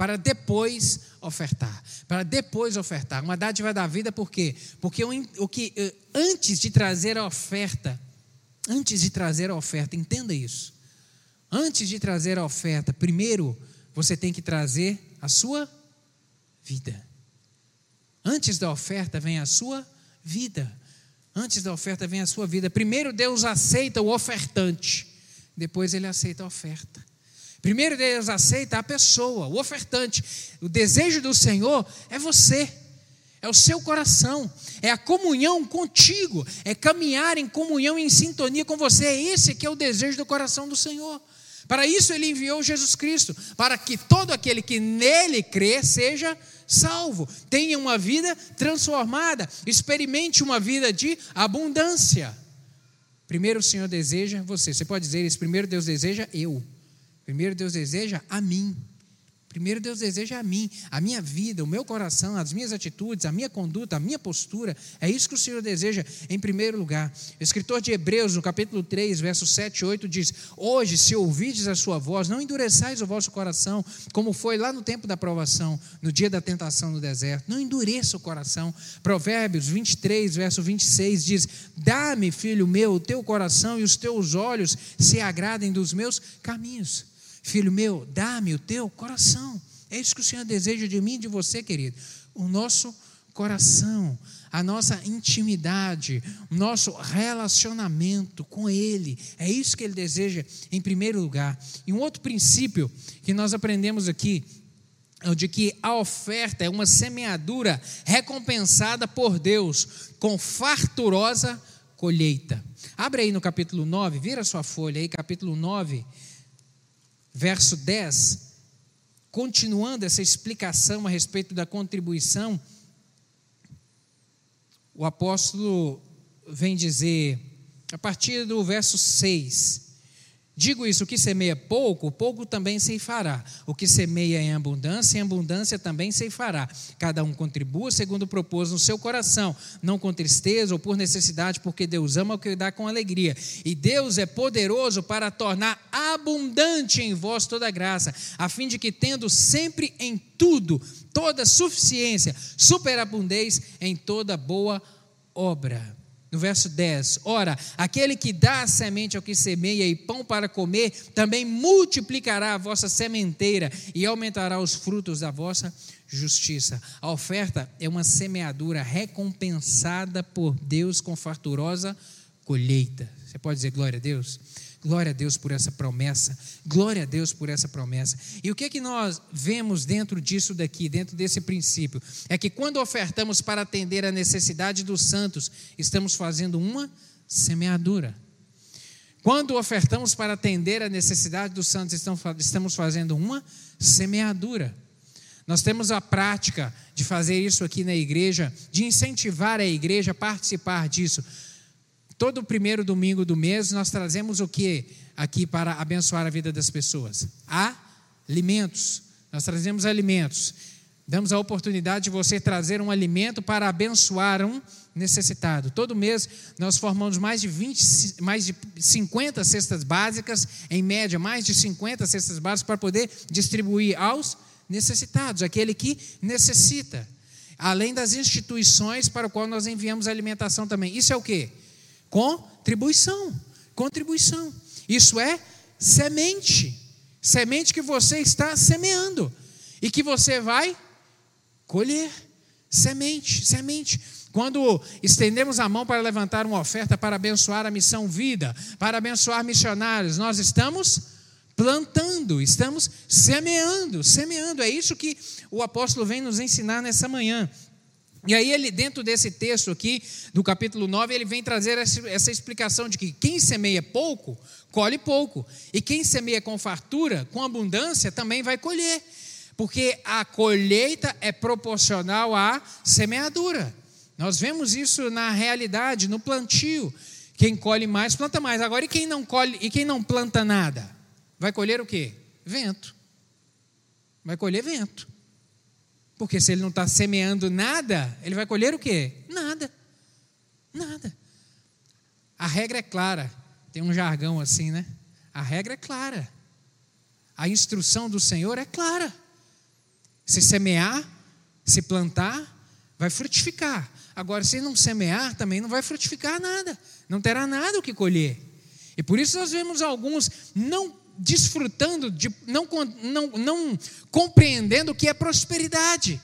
para depois ofertar, para depois ofertar. Uma dádiva da vida, por quê? Porque o, o que eh, antes de trazer a oferta, antes de trazer a oferta, entenda isso. Antes de trazer a oferta, primeiro você tem que trazer a sua vida. Antes da oferta vem a sua vida. Antes da oferta vem a sua vida. Primeiro Deus aceita o ofertante, depois ele aceita a oferta. Primeiro Deus aceita a pessoa, o ofertante. O desejo do Senhor é você, é o seu coração, é a comunhão contigo, é caminhar em comunhão em sintonia com você. É esse que é o desejo do coração do Senhor. Para isso ele enviou Jesus Cristo, para que todo aquele que nele crê seja salvo, tenha uma vida transformada, experimente uma vida de abundância. Primeiro o Senhor deseja você. Você pode dizer isso, primeiro Deus deseja eu. Primeiro Deus deseja a mim. Primeiro Deus deseja a mim, a minha vida, o meu coração, as minhas atitudes, a minha conduta, a minha postura. É isso que o Senhor deseja em primeiro lugar. O escritor de Hebreus, no capítulo 3, versos 7 e 8, diz: Hoje, se ouvides a sua voz, não endureçais o vosso coração, como foi lá no tempo da provação, no dia da tentação no deserto. Não endureça o coração. Provérbios 23, verso 26 diz: Dá-me, filho meu, o teu coração e os teus olhos se agradem dos meus caminhos. Filho meu, dá-me o teu coração. É isso que o Senhor deseja de mim e de você, querido. O nosso coração, a nossa intimidade, o nosso relacionamento com Ele. É isso que Ele deseja em primeiro lugar. E um outro princípio que nós aprendemos aqui é o de que a oferta é uma semeadura recompensada por Deus com farturosa colheita. Abre aí no capítulo 9, vira sua folha aí, capítulo 9 verso 10, continuando essa explicação a respeito da contribuição, o apóstolo vem dizer, a partir do verso 6, Digo isso: o que semeia pouco, pouco também fará. O que semeia em abundância, em abundância também fará. Cada um contribua segundo propôs no seu coração, não com tristeza ou por necessidade, porque Deus ama o que dá com alegria. E Deus é poderoso para tornar abundante em vós toda graça, a fim de que, tendo sempre em tudo toda suficiência, superabundez em toda boa obra. No verso 10, ora, aquele que dá a semente ao que semeia e pão para comer, também multiplicará a vossa sementeira e aumentará os frutos da vossa justiça. A oferta é uma semeadura recompensada por Deus com farturosa colheita. Você pode dizer glória a Deus? Glória a Deus por essa promessa. Glória a Deus por essa promessa. E o que é que nós vemos dentro disso daqui, dentro desse princípio? É que quando ofertamos para atender a necessidade dos santos, estamos fazendo uma semeadura. Quando ofertamos para atender a necessidade dos santos, estamos fazendo uma semeadura. Nós temos a prática de fazer isso aqui na igreja, de incentivar a igreja a participar disso. Todo primeiro domingo do mês nós trazemos o que aqui para abençoar a vida das pessoas? Alimentos. Nós trazemos alimentos. Damos a oportunidade de você trazer um alimento para abençoar um necessitado. Todo mês nós formamos mais de 20, mais de 50 cestas básicas, em média, mais de 50 cestas básicas para poder distribuir aos necessitados, aquele que necessita. Além das instituições para o qual nós enviamos alimentação também. Isso é o quê? Contribuição. Contribuição. Isso é semente. Semente que você está semeando e que você vai colher. Semente, semente. Quando estendemos a mão para levantar uma oferta para abençoar a missão vida, para abençoar missionários, nós estamos plantando, estamos semeando, semeando. É isso que o apóstolo vem nos ensinar nessa manhã. E aí ele, dentro desse texto aqui, do capítulo 9, ele vem trazer essa explicação de que quem semeia pouco, colhe pouco. E quem semeia com fartura, com abundância, também vai colher. Porque a colheita é proporcional à semeadura. Nós vemos isso na realidade, no plantio. Quem colhe mais, planta mais. Agora, e quem não colhe, e quem não planta nada? Vai colher o quê? Vento. Vai colher vento. Porque se ele não está semeando nada, ele vai colher o quê? Nada. Nada. A regra é clara. Tem um jargão assim, né? A regra é clara. A instrução do Senhor é clara. Se semear, se plantar, vai frutificar. Agora, se não semear, também não vai frutificar nada. Não terá nada o que colher. E por isso nós vemos alguns não desfrutando, de, não, não, não compreendendo o que é prosperidade.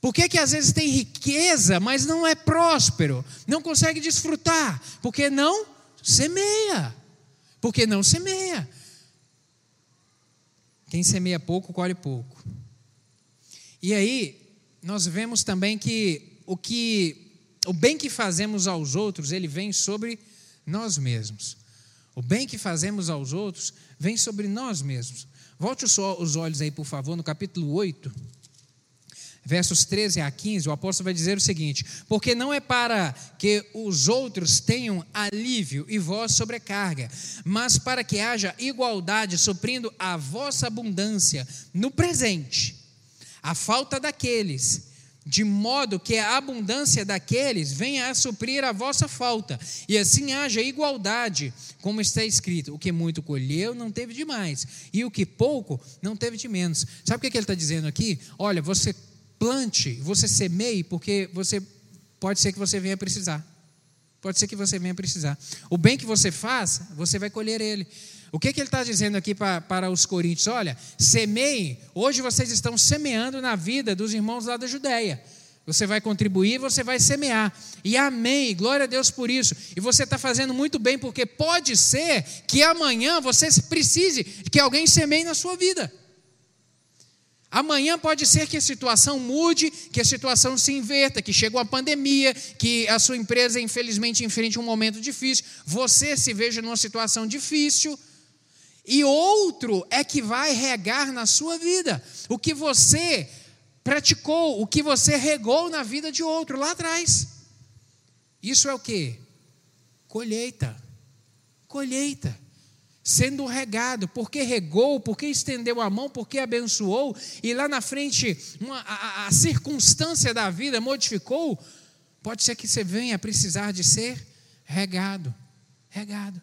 Por que, que às vezes tem riqueza, mas não é próspero? Não consegue desfrutar? Porque não semeia. Porque não semeia. Quem semeia pouco, colhe pouco. E aí, nós vemos também que o que o bem que fazemos aos outros, ele vem sobre nós mesmos. O bem que fazemos aos outros vem sobre nós mesmos. Volte os olhos aí, por favor, no capítulo 8, versos 13 a 15. O apóstolo vai dizer o seguinte: Porque não é para que os outros tenham alívio e vós sobrecarga, mas para que haja igualdade, suprindo a vossa abundância no presente, a falta daqueles de modo que a abundância daqueles venha a suprir a vossa falta, e assim haja igualdade, como está escrito: o que muito colheu não teve de mais, e o que pouco não teve de menos. Sabe o que ele está dizendo aqui? Olha, você plante, você semeie, porque você pode ser que você venha precisar. Pode ser que você venha precisar. O bem que você faz, você vai colher ele. O que, que ele está dizendo aqui para, para os coríntios? Olha, semeiem, hoje vocês estão semeando na vida dos irmãos lá da Judéia. Você vai contribuir, você vai semear. E amém, glória a Deus por isso. E você está fazendo muito bem, porque pode ser que amanhã você precise que alguém semeie na sua vida. Amanhã pode ser que a situação mude, que a situação se inverta, que chegou a pandemia, que a sua empresa infelizmente enfrente um momento difícil, você se veja numa situação difícil e outro é que vai regar na sua vida. O que você praticou, o que você regou na vida de outro lá atrás. Isso é o que? Colheita. Colheita. Sendo regado, porque regou, porque estendeu a mão, porque abençoou, e lá na frente uma, a, a circunstância da vida modificou, pode ser que você venha precisar de ser regado. Regado.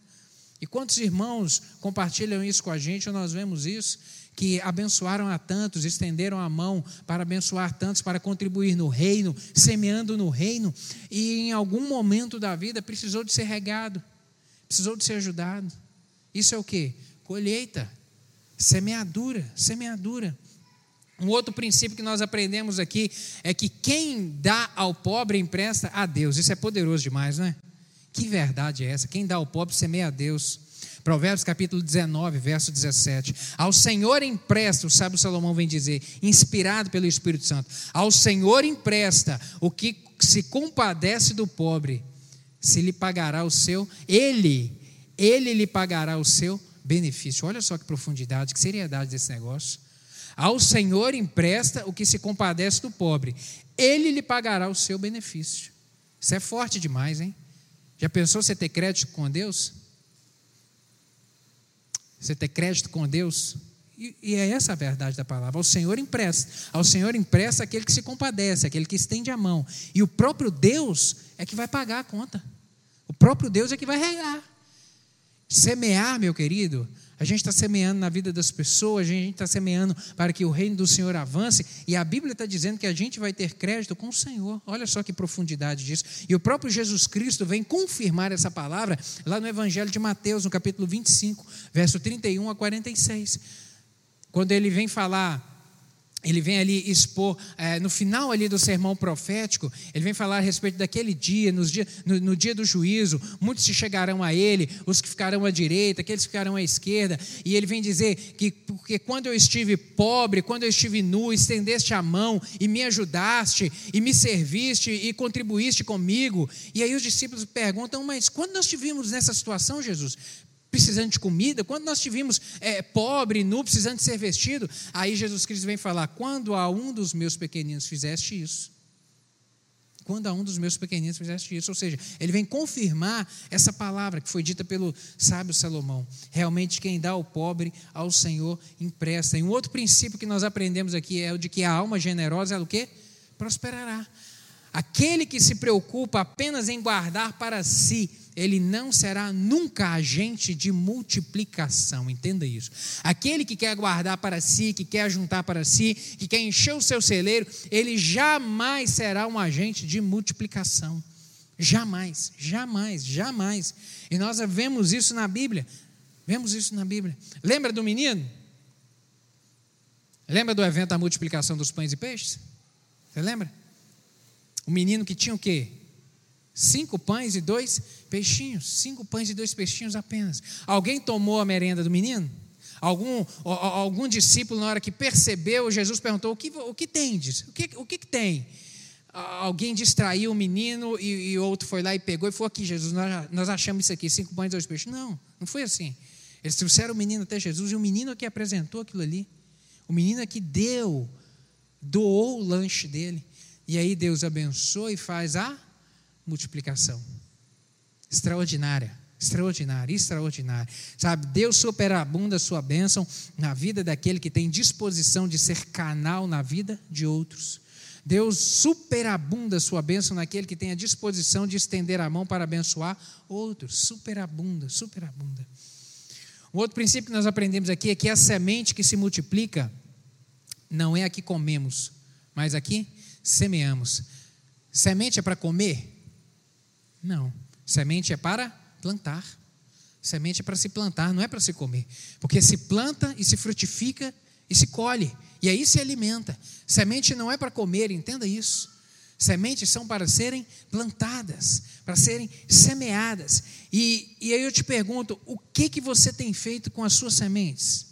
E quantos irmãos compartilham isso com a gente, nós vemos isso, que abençoaram a tantos, estenderam a mão para abençoar tantos, para contribuir no reino, semeando no reino, e em algum momento da vida precisou de ser regado, precisou de ser ajudado. Isso é o que? Colheita, semeadura, semeadura. Um outro princípio que nós aprendemos aqui é que quem dá ao pobre empresta a Deus. Isso é poderoso demais, não é? Que verdade é essa? Quem dá ao pobre semeia a Deus. Provérbios capítulo 19, verso 17. Ao Senhor empresta, o sábio Salomão vem dizer, inspirado pelo Espírito Santo. Ao Senhor empresta o que se compadece do pobre, se lhe pagará o seu, ele, ele lhe pagará o seu benefício. Olha só que profundidade, que seriedade desse negócio. Ao Senhor empresta o que se compadece do pobre, ele lhe pagará o seu benefício. Isso é forte demais, hein? Já pensou você ter crédito com Deus? Você ter crédito com Deus? E, e, é essa a verdade da palavra. Ao Senhor empresta. Ao Senhor empresta aquele que se compadece, aquele que estende a mão. E o próprio Deus é que vai pagar a conta. O próprio Deus é que vai regar. Semear, meu querido, a gente está semeando na vida das pessoas, a gente está semeando para que o reino do Senhor avance, e a Bíblia está dizendo que a gente vai ter crédito com o Senhor. Olha só que profundidade disso. E o próprio Jesus Cristo vem confirmar essa palavra lá no Evangelho de Mateus, no capítulo 25, verso 31 a 46. Quando ele vem falar ele vem ali expor, é, no final ali do sermão profético, ele vem falar a respeito daquele dia, nos dia, no, no, dia do juízo, muitos se chegarão a ele, os que ficarão à direita, aqueles que ficarão à esquerda, e ele vem dizer que porque quando eu estive pobre, quando eu estive nu, estendeste a mão e me ajudaste, e me serviste e contribuíste comigo, e aí os discípulos perguntam, mas quando nós estivemos nessa situação, Jesus? Precisando de comida, quando nós tivemos é, pobre, nu, precisando de ser vestido, aí Jesus Cristo vem falar: quando a um dos meus pequeninos fizeste isso, quando a um dos meus pequeninos fizeste isso, ou seja, ele vem confirmar essa palavra que foi dita pelo sábio Salomão. Realmente, quem dá ao pobre, ao Senhor empresta. E um outro princípio que nós aprendemos aqui é o de que a alma generosa, ela o quê? Prosperará. Aquele que se preocupa apenas em guardar para si, ele não será nunca agente de multiplicação, entenda isso. Aquele que quer guardar para si, que quer juntar para si, que quer encher o seu celeiro, ele jamais será um agente de multiplicação. Jamais, jamais, jamais. E nós vemos isso na Bíblia. Vemos isso na Bíblia. Lembra do menino? Lembra do evento da multiplicação dos pães e peixes? Você lembra? O menino que tinha o quê? Cinco pães e dois peixinhos. Cinco pães e dois peixinhos apenas. Alguém tomou a merenda do menino? Algum, algum discípulo, na hora que percebeu, Jesus perguntou: O que, o que tendes? O que, o que, tem? Alguém distraiu o menino e, e, outro foi lá e pegou e falou: Aqui, Jesus, nós, nós achamos isso aqui, cinco pães e dois peixes. Não, não foi assim. Eles trouxeram o menino até Jesus e o menino que apresentou aquilo ali. O menino é que deu, doou o lanche dele. E aí Deus abençoa e faz a multiplicação. Extraordinária, extraordinária, extraordinária. Sabe, Deus superabunda a sua bênção na vida daquele que tem disposição de ser canal na vida de outros. Deus superabunda a sua bênção naquele que tem a disposição de estender a mão para abençoar outros. Superabunda, superabunda. Um outro princípio que nós aprendemos aqui é que a semente que se multiplica não é a que comemos, mas aqui semeamos. Semente é para comer? Não. Semente é para plantar. Semente é para se plantar, não é para se comer. Porque se planta e se frutifica e se colhe. E aí se alimenta. Semente não é para comer, entenda isso. Sementes são para serem plantadas, para serem semeadas. E, e aí eu te pergunto: o que, que você tem feito com as suas sementes?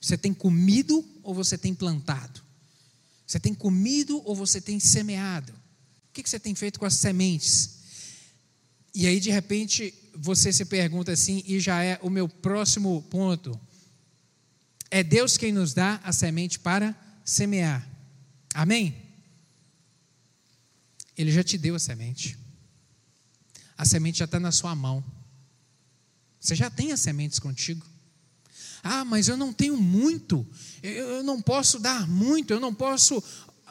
Você tem comido ou você tem plantado? Você tem comido ou você tem semeado? O que você tem feito com as sementes? E aí, de repente, você se pergunta assim, e já é o meu próximo ponto. É Deus quem nos dá a semente para semear. Amém? Ele já te deu a semente. A semente já está na sua mão. Você já tem as sementes contigo. Ah, mas eu não tenho muito, eu não posso dar muito, eu não posso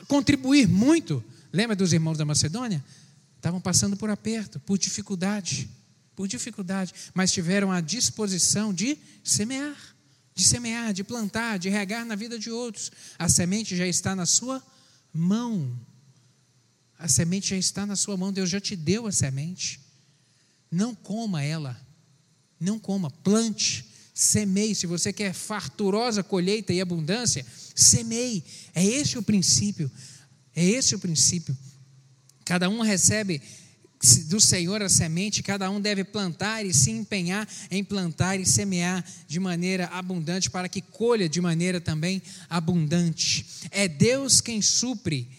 contribuir muito. Lembra dos irmãos da Macedônia? Estavam passando por aperto, por dificuldade, por dificuldade, mas tiveram a disposição de semear, de semear, de plantar, de regar na vida de outros. A semente já está na sua mão. A semente já está na sua mão, Deus já te deu a semente. Não coma ela, não coma, plante, semeie. Se você quer farturosa colheita e abundância, semeie. É esse o princípio. É esse o princípio. Cada um recebe do Senhor a semente, cada um deve plantar e se empenhar em plantar e semear de maneira abundante, para que colha de maneira também abundante. É Deus quem supre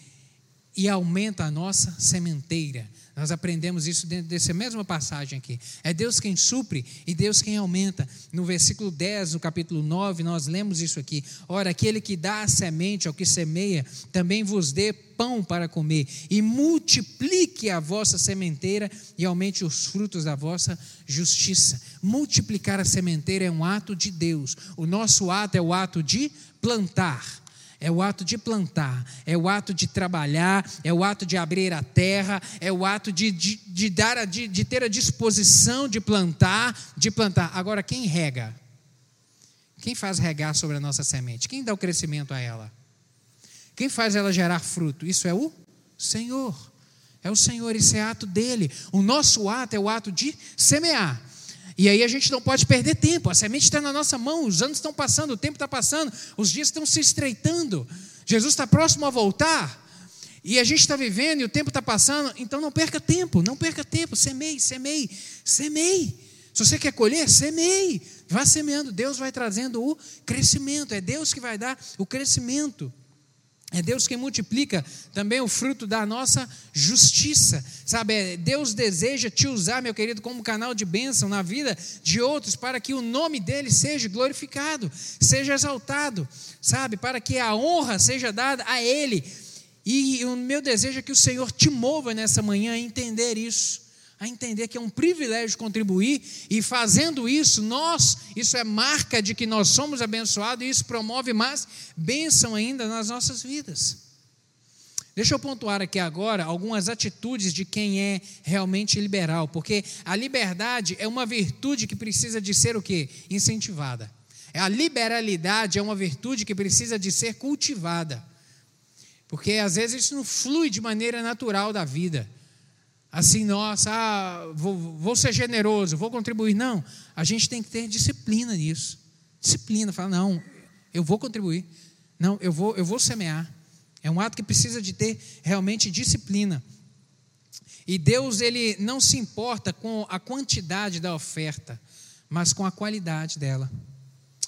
e aumenta a nossa sementeira. Nós aprendemos isso dentro dessa mesma passagem aqui. É Deus quem supre e Deus quem aumenta. No versículo 10, no capítulo 9, nós lemos isso aqui. Ora, aquele que dá a semente ao que semeia, também vos dê pão para comer, e multiplique a vossa sementeira e aumente os frutos da vossa justiça. Multiplicar a sementeira é um ato de Deus. O nosso ato é o ato de plantar é o ato de plantar, é o ato de trabalhar, é o ato de abrir a terra, é o ato de, de, de dar a, de, de ter a disposição de plantar, de plantar. Agora, quem rega? Quem faz regar sobre a nossa semente? Quem dá o crescimento a ela? Quem faz ela gerar fruto? Isso é o Senhor. É o Senhor, isso é ato dele. O nosso ato é o ato de semear. E aí a gente não pode perder tempo, a semente está na nossa mão, os anos estão passando, o tempo está passando, os dias estão se estreitando, Jesus está próximo a voltar, e a gente está vivendo e o tempo está passando, então não perca tempo, não perca tempo, semeie, semeie, semeie. Se você quer colher, semeie, vá semeando, Deus vai trazendo o crescimento, é Deus que vai dar o crescimento. É Deus quem multiplica também o fruto da nossa justiça, sabe? É Deus deseja te usar, meu querido, como canal de bênção na vida de outros, para que o nome dele seja glorificado, seja exaltado, sabe? Para que a honra seja dada a ele. E o meu desejo é que o Senhor te mova nessa manhã a entender isso a entender que é um privilégio contribuir e fazendo isso, nós, isso é marca de que nós somos abençoados e isso promove mais bênção ainda nas nossas vidas. Deixa eu pontuar aqui agora algumas atitudes de quem é realmente liberal, porque a liberdade é uma virtude que precisa de ser o quê? Incentivada. A liberalidade é uma virtude que precisa de ser cultivada. Porque às vezes isso não flui de maneira natural da vida assim, nossa, ah, vou, vou ser generoso, vou contribuir. Não, a gente tem que ter disciplina nisso. Disciplina, fala, não, eu vou contribuir. Não, eu vou, eu vou semear. É um ato que precisa de ter realmente disciplina. E Deus, ele não se importa com a quantidade da oferta, mas com a qualidade dela.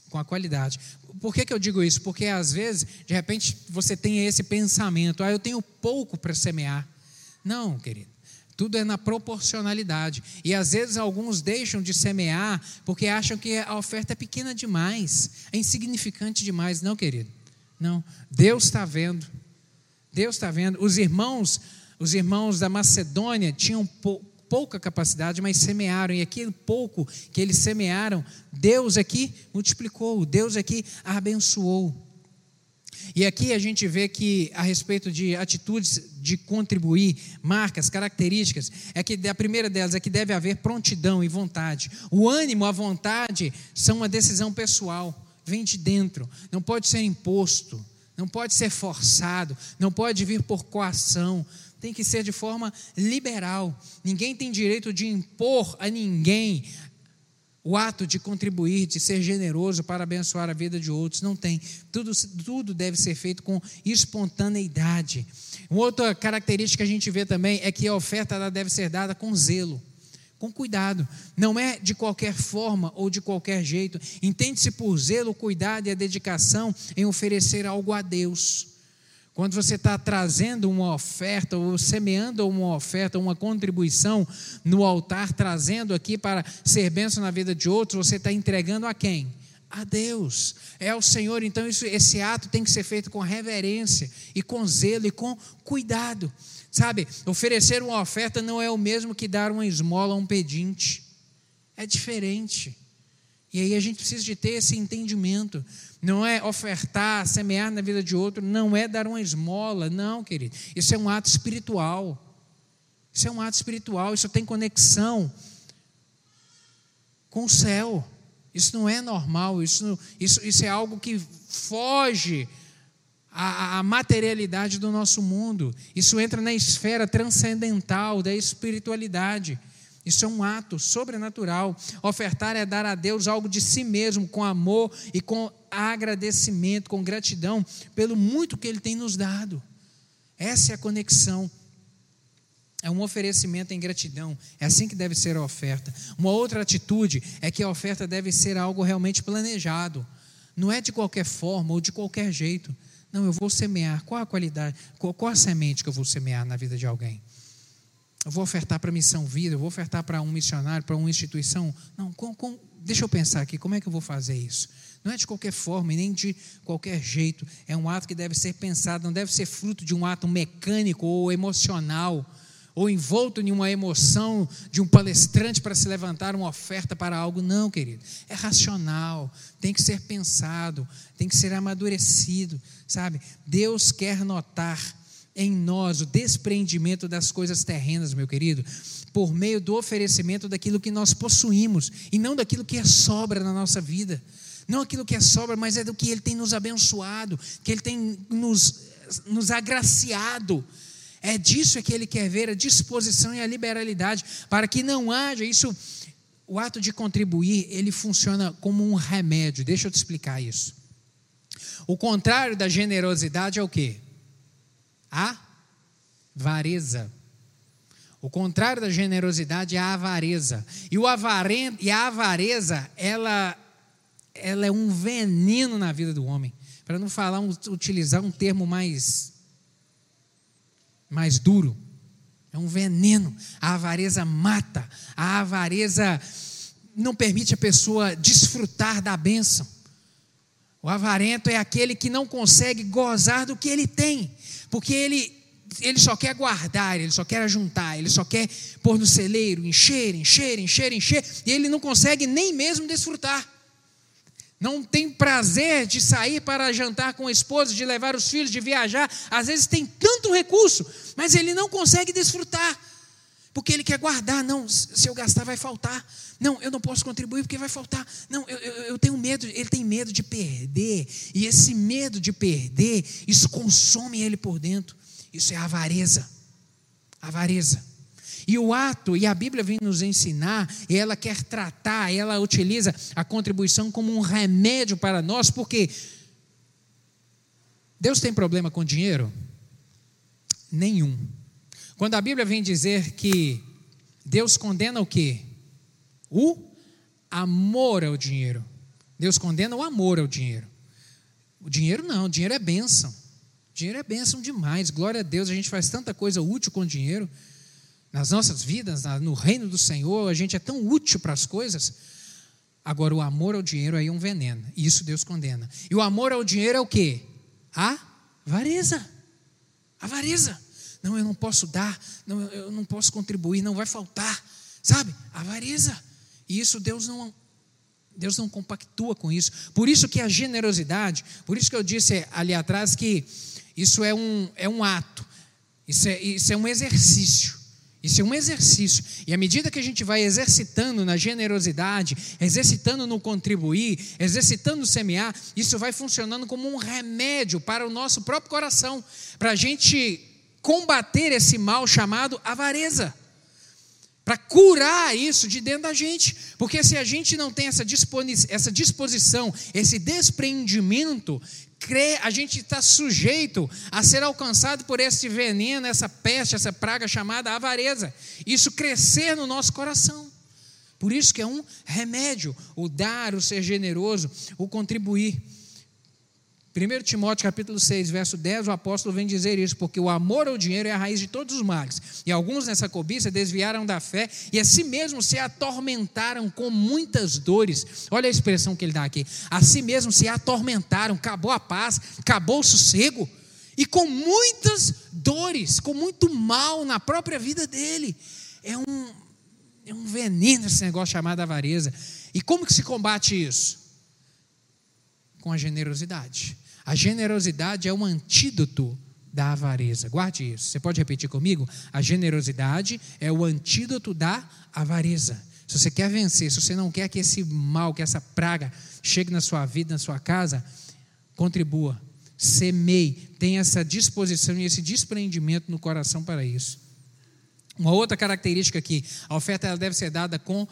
Com a qualidade. Por que, que eu digo isso? Porque às vezes, de repente, você tem esse pensamento: ah, eu tenho pouco para semear. Não, querido. Tudo é na proporcionalidade. E às vezes alguns deixam de semear porque acham que a oferta é pequena demais, é insignificante demais. Não, querido. Não. Deus está vendo. Deus está vendo. Os irmãos, os irmãos da Macedônia tinham pouca capacidade, mas semearam. E aquele pouco que eles semearam, Deus aqui multiplicou, Deus aqui abençoou. E aqui a gente vê que, a respeito de atitudes de contribuir, marcas, características, é que a primeira delas é que deve haver prontidão e vontade. O ânimo, a vontade, são uma decisão pessoal, vem de dentro, não pode ser imposto, não pode ser forçado, não pode vir por coação, tem que ser de forma liberal. Ninguém tem direito de impor a ninguém o ato de contribuir, de ser generoso para abençoar a vida de outros, não tem. Tudo, tudo deve ser feito com espontaneidade. Uma outra característica que a gente vê também é que a oferta ela deve ser dada com zelo, com cuidado. Não é de qualquer forma ou de qualquer jeito. Entende-se por zelo, cuidado e a dedicação em oferecer algo a Deus Quando você está trazendo uma oferta, ou semeando uma oferta, uma contribuição no altar, trazendo aqui para ser bênção na vida de outros, você está entregando a quem? A Deus. É ao Senhor. Então, isso, esse ato tem que ser feito com reverência, e com zelo, e com cuidado. Sabe, oferecer uma oferta não é o mesmo que dar uma esmola a um pedinte. É diferente. E aí a gente precisa de ter esse entendimento. Não é ofertar, semear na vida de outro, não é dar uma esmola, não, querido. Isso é um ato espiritual. Isso é um ato espiritual, isso tem conexão com o céu. Isso não é normal, isso, isso, isso é algo que foge à, à materialidade do nosso mundo. Isso entra na esfera transcendental da espiritualidade. Isso é um ato sobrenatural. Ofertar é dar a Deus algo de si mesmo, com amor e com agradecimento, com gratidão pelo muito que Ele tem nos dado. Essa é a conexão. É um oferecimento em gratidão. É assim que deve ser a oferta. Uma outra atitude é que a oferta deve ser algo realmente planejado. Não é de qualquer forma ou de qualquer jeito. Não, eu vou semear. Qual a qualidade, qual, a semente que eu vou semear na vida de alguém? Eu vou ofertar para a missão vida, eu vou ofertar para um missionário, para uma instituição. Não, com, com, deixa eu pensar aqui, como é que eu vou fazer isso? Não é de qualquer forma e nem de qualquer jeito. É um ato que deve ser pensado, não deve ser fruto de um ato mecânico ou emocional, ou envolto em uma emoção de um palestrante para se levantar uma oferta para algo. Não, querido. É racional, tem que ser pensado, tem que ser amadurecido, sabe? Deus quer notar em nós o despreendimento das coisas terrenas, meu querido, por meio do oferecimento daquilo que nós possuímos e não daquilo que é sobra na nossa vida. Não aquilo que é sobra, mas é do que Ele tem nos abençoado, que Ele tem nos, nos agraciado. É disso que Ele quer ver, a disposição e a liberalidade, para que não haja isso. O ato de contribuir, ele funciona como um remédio. Deixa eu te explicar isso. O contrário da generosidade é o quê? Avareza. O contrário da generosidade é a avareza. E, o avarento, e a avareza, ela, ela é um veneno na vida do homem. Para não falar, um, utilizar um termo mais, mais duro. É um veneno. A avareza mata. A avareza não permite a pessoa desfrutar da bênção. O avarento é aquele que não consegue gozar do que ele tem porque ele, ele só quer guardar, ele só quer juntar, ele só quer pôr no celeiro, encher, encher, encher, encher, e ele não consegue nem mesmo desfrutar. Não tem prazer de sair para jantar com a esposa, de levar os filhos, de viajar. Às vezes tem tanto recurso, mas ele não consegue desfrutar porque ele quer guardar. Não, se eu gastar vai faltar. Não, eu não posso contribuir porque vai faltar. Não, eu, eu, eu, tenho medo, ele tem medo de perder. E esse medo de perder, isso consome ele por dentro. Isso é avareza. Avareza. E o ato, e a Bíblia vem nos ensinar, e ela quer tratar, ela utiliza a contribuição como um remédio para nós, porque Deus tem problema com dinheiro? Nenhum. Quando a Bíblia vem dizer que Deus condena o quê? O amor ao dinheiro. Deus condena o amor ao dinheiro. O dinheiro não, o dinheiro é bênção. O dinheiro é bênção demais. Glória a Deus, a gente faz tanta coisa útil com o dinheiro. Nas nossas vidas, no reino do Senhor, a gente é tão útil para as coisas. Agora, o amor ao dinheiro aí é um veneno. E isso Deus condena. E o amor ao dinheiro é o quê? A avareza. Avareza. Não, eu não posso dar, não, eu não posso contribuir, não vai faltar. Sabe? Avareza. E isso Deus não Deus não compactua com isso. Por isso que a generosidade, por isso que eu disse ali atrás que isso é um, é um ato, isso é, isso é um exercício. Isso é um exercício. E à medida que a gente vai exercitando na generosidade, exercitando no contribuir, exercitando no semear, isso vai funcionando como um remédio para o nosso próprio coração, para a gente combater esse mal chamado avareza. Para curar isso de dentro da gente. Porque se a gente não tem essa disposição, esse despreendimento, a gente está sujeito a ser alcançado por esse veneno, essa peste, essa praga chamada avareza. Isso crescer no nosso coração. Por isso que é um remédio, o dar, o ser generoso, o contribuir. 1 Timóteo capítulo 6, verso 10, o apóstolo vem dizer isso, porque o amor ao dinheiro é a raiz de todos os males. E alguns nessa cobiça desviaram da fé e a si mesmos se atormentaram com muitas dores. Olha a expressão que ele dá aqui. A si mesmos se atormentaram, acabou a paz, acabou o sossego. E com muitas dores, com muito mal na própria vida dele. É um, é um veneno esse negócio chamado avareza. E como que se combate isso? Com a generosidade. A generosidade é um antídoto da avareza. Guarde isso. Você pode repetir comigo? A generosidade é o antídoto da avareza. Se você quer vencer, se você não quer que esse mal, que essa praga chegue na sua vida, na sua casa, contribua, semeie, tenha essa disposição e esse desprendimento no coração para isso. Uma outra característica aqui, a oferta ela deve ser dada com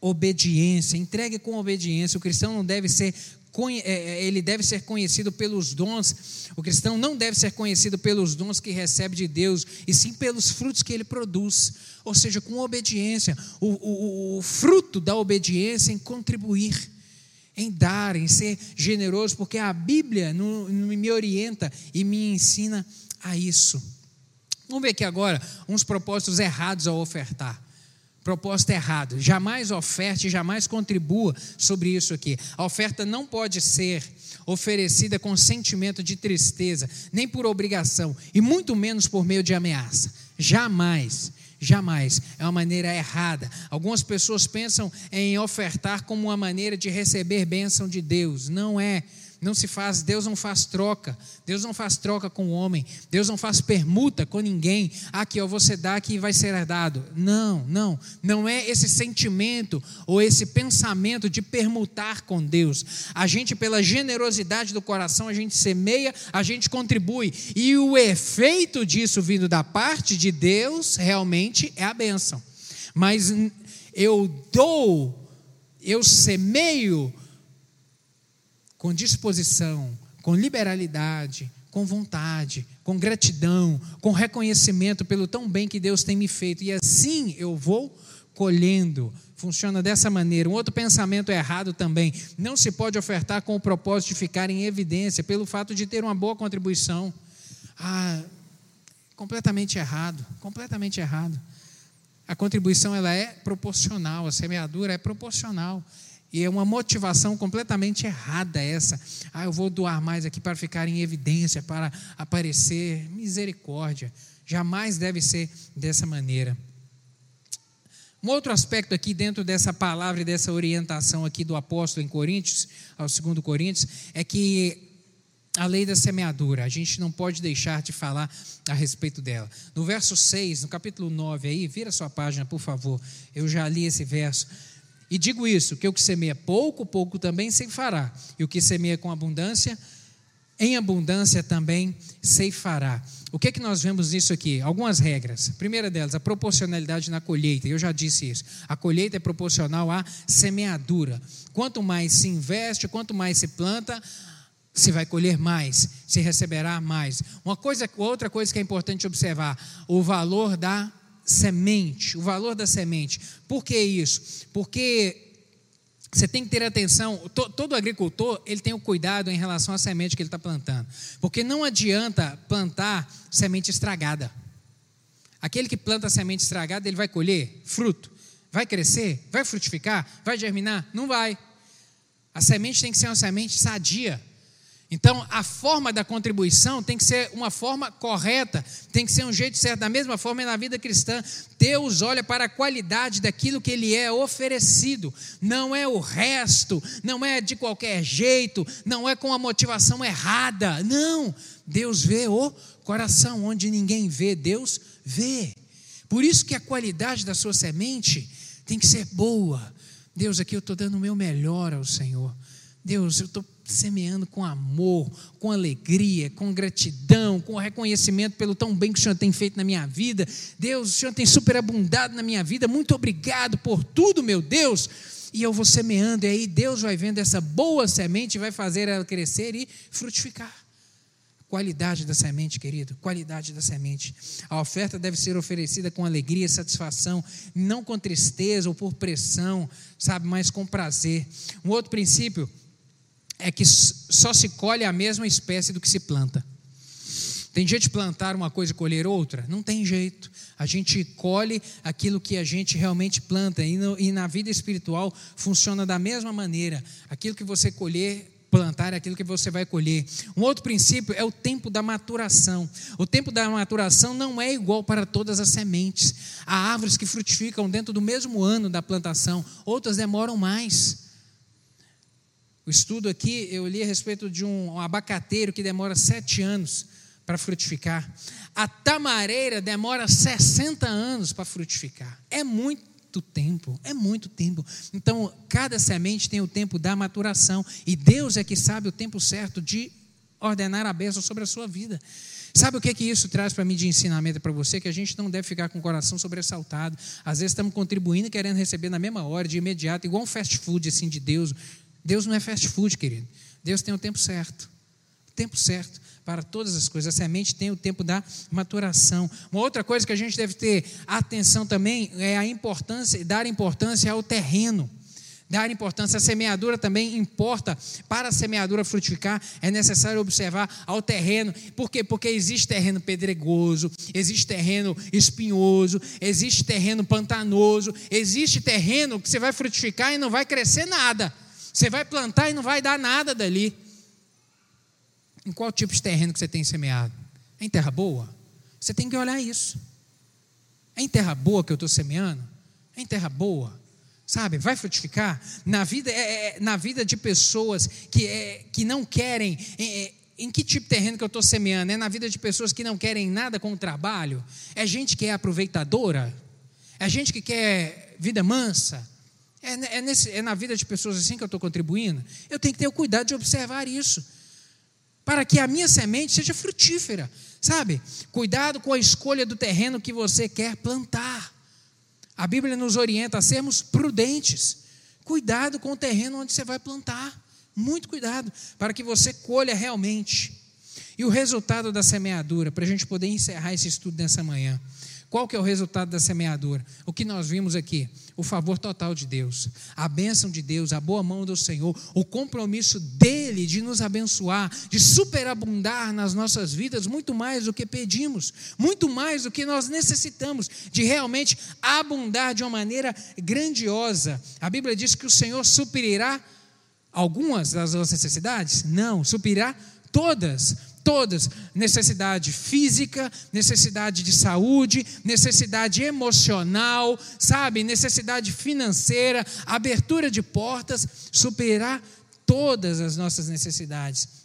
obediência, entregue com obediência. O cristão não deve ser ele deve ser conhecido pelos dons. O cristão não deve ser conhecido pelos dons que recebe de Deus, e sim pelos frutos que ele produz. Ou seja, com obediência. O, o, o fruto da obediência em contribuir, em dar, em ser generoso, porque a Bíblia não, não me orienta e me ensina a isso. Vamos ver aqui agora uns propósitos errados ao ofertar. Propósito errado. Jamais oferte, jamais contribua sobre isso aqui. A oferta não pode ser oferecida com sentimento de tristeza, nem por obrigação, e muito menos por meio de ameaça. Jamais. Jamais. É uma maneira errada. Algumas pessoas pensam em ofertar como uma maneira de receber bênção de Deus. Não é. Não se faz, Deus não faz troca. Deus não faz troca com o homem. Deus não faz permuta com ninguém. Aqui, ó, você dá que vai ser dado. Não, não. Não é esse sentimento ou esse pensamento de permutar com Deus. A gente, pela generosidade do coração, a gente semeia, a gente contribui. E o efeito disso vindo da parte de Deus realmente é a bênção. Mas eu dou, eu semeio com disposição, com liberalidade, com vontade, com gratidão, com reconhecimento pelo tão bem que Deus tem me feito. E assim eu vou colhendo. Funciona dessa maneira. Um outro pensamento errado também. Não se pode ofertar com o propósito de ficar em evidência, pelo fato de ter uma boa contribuição. Ah, completamente errado. Completamente errado. A contribuição ela é proporcional, a semeadura é proporcional. E é uma motivação completamente errada essa. Ah, eu vou doar mais aqui para ficar em evidência, para aparecer. Misericórdia. Jamais deve ser dessa maneira. Um outro aspecto aqui dentro dessa palavra e dessa orientação aqui do apóstolo em Coríntios, ao segundo Coríntios, é que a lei da semeadura, a gente não pode deixar de falar a respeito dela. No verso 6, no capítulo 9 aí, vira sua página, por favor. Eu já li esse verso. E digo isso: que o que semeia pouco, pouco também ceifará, e o que semeia com abundância, em abundância também ceifará. O que é que nós vemos nisso aqui? Algumas regras. A primeira delas, a proporcionalidade na colheita. Eu já disse isso. A colheita é proporcional à semeadura. Quanto mais se investe, quanto mais se planta, se vai colher mais, se receberá mais. Uma coisa, outra coisa que é importante observar, o valor da semente, o valor da semente. Por que isso? Porque você tem que ter atenção, todo agricultor ele tem o cuidado em relação à semente que ele está plantando. Porque não adianta plantar semente estragada. Aquele que planta semente estragada, ele vai colher fruto, vai crescer, vai frutificar, vai germinar? Não vai. A semente tem que ser uma semente sadia. Então, a forma da contribuição tem que ser uma forma correta, tem que ser um jeito certo. Da mesma forma, é na vida cristã, Deus olha para a qualidade daquilo que Ele é oferecido, não é o resto, não é de qualquer jeito, não é com a motivação errada. Não, Deus vê o coração, onde ninguém vê, Deus vê. Por isso que a qualidade da sua semente tem que ser boa. Deus, aqui eu estou dando o meu melhor ao Senhor. Deus, eu estou semeando com amor, com alegria, com gratidão, com reconhecimento pelo tão bem que o Senhor tem feito na minha vida. Deus, o Senhor tem superabundado na minha vida. Muito obrigado por tudo, meu Deus. E eu vou semeando, e aí Deus vai vendo essa boa semente vai fazer ela crescer e frutificar. Qualidade da semente, querido, qualidade da semente. A oferta deve ser oferecida com alegria e satisfação, não com tristeza ou por pressão, sabe, mas com prazer. Um outro princípio é que só se colhe a mesma espécie do que se planta. Tem jeito de plantar uma coisa e colher outra? Não tem jeito. A gente colhe aquilo que a gente realmente planta. E, no, e na vida espiritual funciona da mesma maneira. Aquilo que você colher, plantar é aquilo que você vai colher. Um outro princípio é o tempo da maturação. O tempo da maturação não é igual para todas as sementes. Há árvores que frutificam dentro do mesmo ano da plantação, outras demoram mais. O estudo aqui, eu li a respeito de um abacateiro que demora sete anos para frutificar. A tamareira demora 60 anos para frutificar. É muito tempo, é muito tempo. Então, cada semente tem o tempo da maturação. E Deus é que sabe o tempo certo de ordenar a bênção sobre a sua vida. Sabe o que, que isso traz para mim de ensinamento para você? Que a gente não deve ficar com o coração sobressaltado. Às vezes estamos contribuindo querendo receber na mesma hora, de imediato, igual um fast food assim de Deus. Deus não é fast food, querido. Deus tem o tempo certo. O tempo certo para todas as coisas. A semente tem o tempo da maturação. Uma outra coisa que a gente deve ter atenção também é a importância, dar importância ao terreno. Dar importância, a semeadura também importa. Para a semeadura frutificar, é necessário observar ao terreno. Por quê? Porque existe terreno pedregoso, existe terreno espinhoso, existe terreno pantanoso, existe terreno que você vai frutificar e não vai crescer nada. Você vai plantar e não vai dar nada dali. Em qual tipo de terreno que você tem semeado? É em terra boa? Você tem que olhar isso. É em terra boa que eu estou semeando? É em terra boa? Sabe, vai frutificar? Na vida, é, é, na vida de pessoas que, é, que não querem. É, é em que tipo de terreno que eu estou semeando? É na vida de pessoas que não querem nada com o trabalho? É gente que é aproveitadora? É gente que quer vida mansa? É, é, nesse, é na vida de pessoas assim que eu estou contribuindo? Eu tenho que ter o cuidado de observar isso para que a minha semente seja frutífera, sabe? Cuidado com a escolha do terreno que você quer plantar. A Bíblia nos orienta a sermos prudentes. Cuidado com o terreno onde você vai plantar. Muito cuidado, para que você colha realmente. E o resultado da semeadura, para a gente poder encerrar esse estudo nessa manhã. Qual que é o resultado da semeadura? O que nós vimos aqui, o favor total de Deus, a bênção de Deus, a boa mão do Senhor, o compromisso dele de nos abençoar, de superabundar nas nossas vidas muito mais do que pedimos, muito mais do que nós necessitamos, de realmente abundar de uma maneira grandiosa. A Bíblia diz que o Senhor suprirá algumas das nossas necessidades? Não, suprirá todas todas: necessidade física, necessidade de saúde, necessidade emocional, sabe, necessidade financeira, abertura de portas, superar todas as nossas necessidades.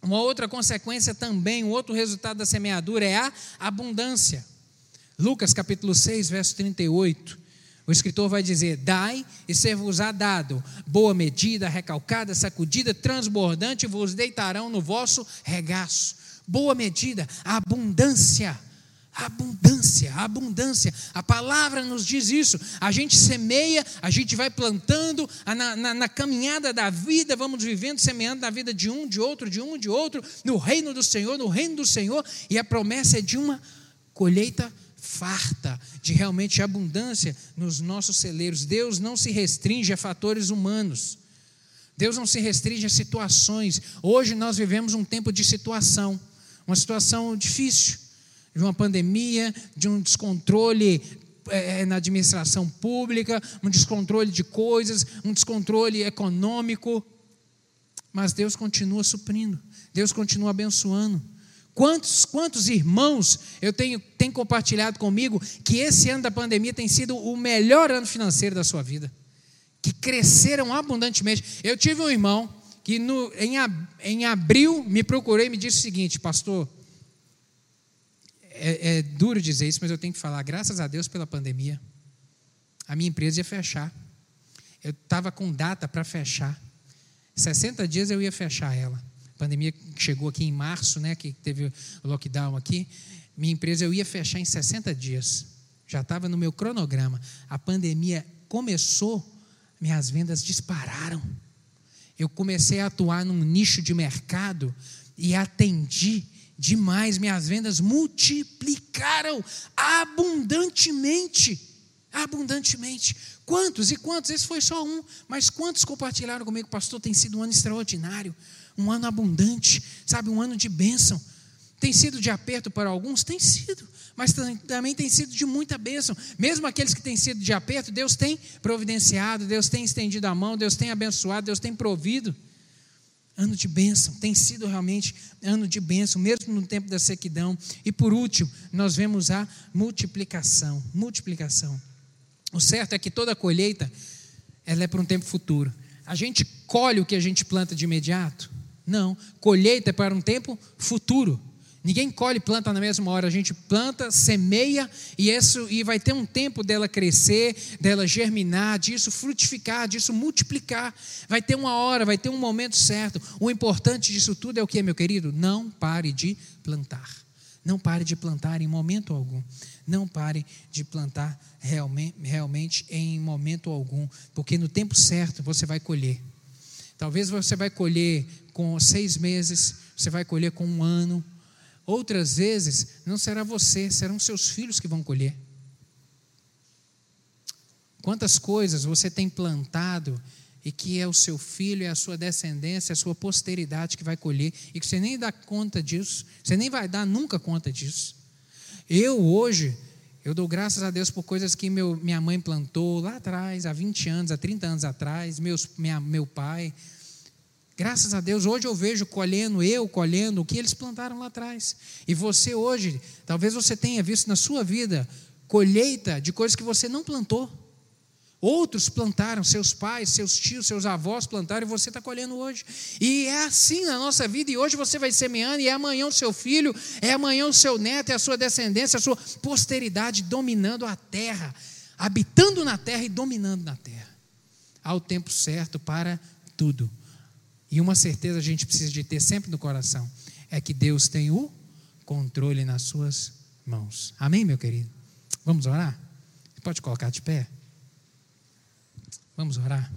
Uma outra consequência também, um outro resultado da semeadura é a abundância. Lucas capítulo 6, verso 38. O escritor vai dizer: Dai e ser-vos-á dado, boa medida, recalcada, sacudida, transbordante, vos deitarão no vosso regaço. Boa medida, abundância. Abundância, abundância. A palavra nos diz isso. A gente semeia, a gente vai plantando, na, na, na, caminhada da vida, vamos vivendo, semeando na vida de um, de outro, de um, de outro, no reino do Senhor, no reino do Senhor, e a promessa é de uma colheita farta de realmente abundância nos nossos celeiros. Deus não se restringe a fatores humanos. Deus não se restringe a situações. Hoje nós vivemos um tempo de situação, uma situação difícil, de uma pandemia, de um descontrole é, na administração pública, um descontrole de coisas, um descontrole econômico. Mas Deus continua suprindo, Deus continua abençoando. Quantos, quantos irmãos eu tenho tem compartilhado comigo que esse ano da pandemia tem sido o melhor ano financeiro da sua vida? Que cresceram abundantemente. Eu tive um irmão que no, em, em abril me procurou e me disse o seguinte, pastor. É, é duro dizer isso, mas eu tenho que falar. Graças a Deus pela pandemia, a minha empresa ia fechar. Eu estava com data para fechar. 60 dias eu ia fechar ela pandemia que chegou aqui em março, né, que teve o lockdown aqui, minha empresa eu ia fechar em 60 dias. Já estava no meu cronograma. A pandemia começou, minhas vendas dispararam. Eu comecei a atuar num nicho de mercado e atendi demais. Minhas vendas multiplicaram abundantemente. Abundantemente. Quantos e quantos? Esse foi só um, mas quantos compartilharam comigo, pastor? Tem sido um ano extraordinário, um ano abundante, sabe, um ano de bênção. Tem sido de aperto para alguns? Tem sido, mas também tem sido de muita bênção. Mesmo aqueles que têm sido de aperto, Deus tem providenciado, Deus tem estendido a mão, Deus tem abençoado, Deus tem provido. Ano de bênção, tem sido realmente ano de bênção, mesmo no tempo da sequidão. E por último, nós vemos a multiplicação. Multiplicação. O certo é que toda colheita ela é para um tempo futuro. A gente colhe o que a gente planta de imediato? Não. Colheita é para um tempo futuro. Ninguém colhe planta na mesma hora, a gente planta, semeia e isso e vai ter um tempo dela crescer, dela germinar, disso frutificar, disso multiplicar. Vai ter uma hora, vai ter um momento certo. O importante disso tudo é o que, meu querido? Não pare de plantar. Não pare de plantar em momento algum. Não pare de plantar realmente, realmente em momento algum, porque no tempo certo você vai colher. Talvez você vai colher com seis meses, você vai colher com um ano, Outras vezes, não será você, serão seus filhos que vão colher. Quantas coisas você tem plantado e que é o seu filho, é a sua descendência, é a sua posteridade que vai colher e que você nem dá conta disso, você nem vai dar nunca conta disso. Eu hoje, eu dou graças a Deus por coisas que meu, minha mãe plantou lá atrás, há 20 anos, há 30 anos atrás, meus, minha, meu pai, Graças a Deus, hoje eu vejo colhendo, eu colhendo o que eles plantaram lá atrás. E você hoje, talvez você tenha visto na sua vida colheita de coisas que você não plantou. Outros plantaram, seus pais, seus tios, seus avós plantaram e você está colhendo hoje. E é assim na nossa vida, e hoje você vai semeando, e é amanhã o seu filho, é amanhã o seu neto, é a sua descendência, a sua posteridade dominando a terra, habitando na terra e dominando na terra. Há o tempo certo para tudo. E uma certeza a gente precisa de ter sempre no coração: é que Deus tem o controle nas suas mãos. Amém, meu querido? Vamos orar? Você pode colocar de pé? Vamos orar?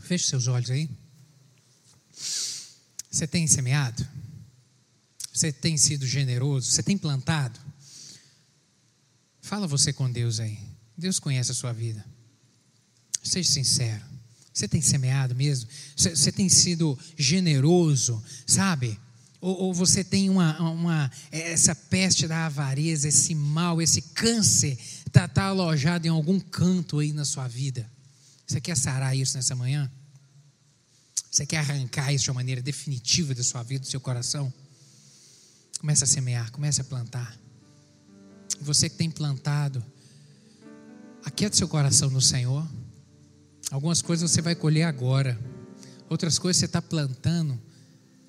Feche seus olhos aí. Você tem semeado? Você tem sido generoso? Você tem plantado? Fala você com Deus aí. Deus conhece a sua vida. Seja sincero. Você tem semeado mesmo? Você, tem sido generoso, sabe? Ou, ou, você tem uma, uma, essa peste da avareza, esse mal, esse câncer, está tá alojado em algum canto aí na sua vida? Você quer sarar isso nessa manhã? Você quer arrancar isso de uma maneira definitiva da sua vida, do seu coração? Comece a semear, comece a plantar. Você que tem plantado, Aquieta seu coração no Senhor. Algumas coisas você vai colher agora, outras coisas você está plantando,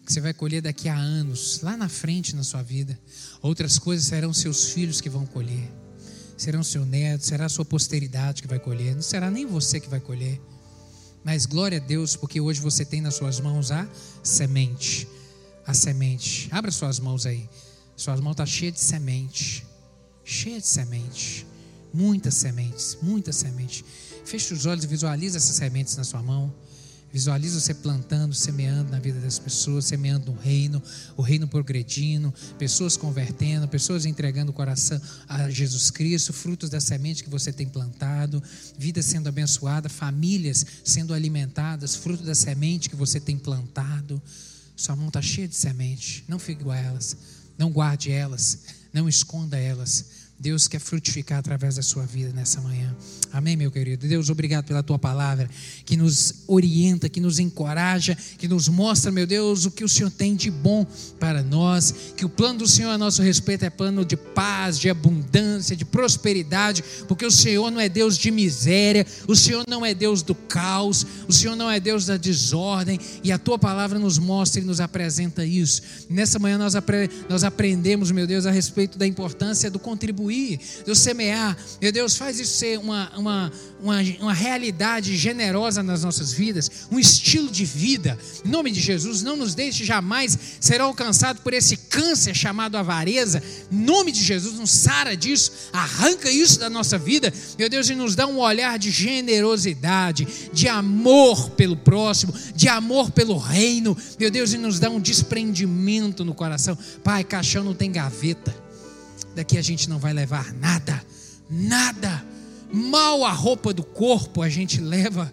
que você vai colher daqui a anos, lá na frente na sua vida. Outras coisas serão seus filhos que vão colher, serão seu neto, será a sua posteridade que vai colher, não será nem você que vai colher. Mas glória a Deus, porque hoje você tem nas suas mãos a semente. A semente. Abra suas mãos aí. Suas mãos estão tá cheias de semente. Cheia de semente. Muitas sementes, muitas sementes. Feche os olhos e visualize essas sementes na sua mão. Visualiza você plantando, semeando na vida das pessoas, semeando no reino, o reino progredindo, pessoas convertendo, pessoas entregando o coração a Jesus Cristo, frutos da semente que você tem plantado, vida sendo abençoada, famílias sendo alimentadas, fruto da semente que você tem plantado. Sua mão está cheia de semente, não fique a elas, não guarde elas, não esconda elas Deus quer frutificar através da sua vida nessa manhã. Amém, meu querido? Deus, obrigado pela tua palavra que nos orienta, que nos encoraja, que nos mostra, meu Deus, o que o Senhor tem de bom para nós. Que o plano do Senhor a nosso respeito é plano de paz, de abundância, de prosperidade, porque o Senhor não é Deus de miséria, o Senhor não é Deus do caos, o Senhor não é Deus da desordem, e a tua palavra nos mostra e nos apresenta isso. Nessa manhã nós, apre nós aprendemos, meu Deus, a respeito da importância do contribuir eu semear. Meu Deus, faz isso ser uma, uma, uma, uma realidade generosa nas nossas vidas, um estilo de vida. Em nome de Jesus, não nos deixe jamais ser alcançado por esse câncer chamado avareza. Em nome de Jesus, nos sara disso, arranca isso da nossa vida, meu Deus, e nos dá um olhar de generosidade, de amor pelo próximo, de amor pelo reino, meu Deus, e nos dá um desprendimento no coração. Pai, caixão não tem gaveta Daqui a gente não vai levar nada, nada. Mal a roupa do corpo a gente leva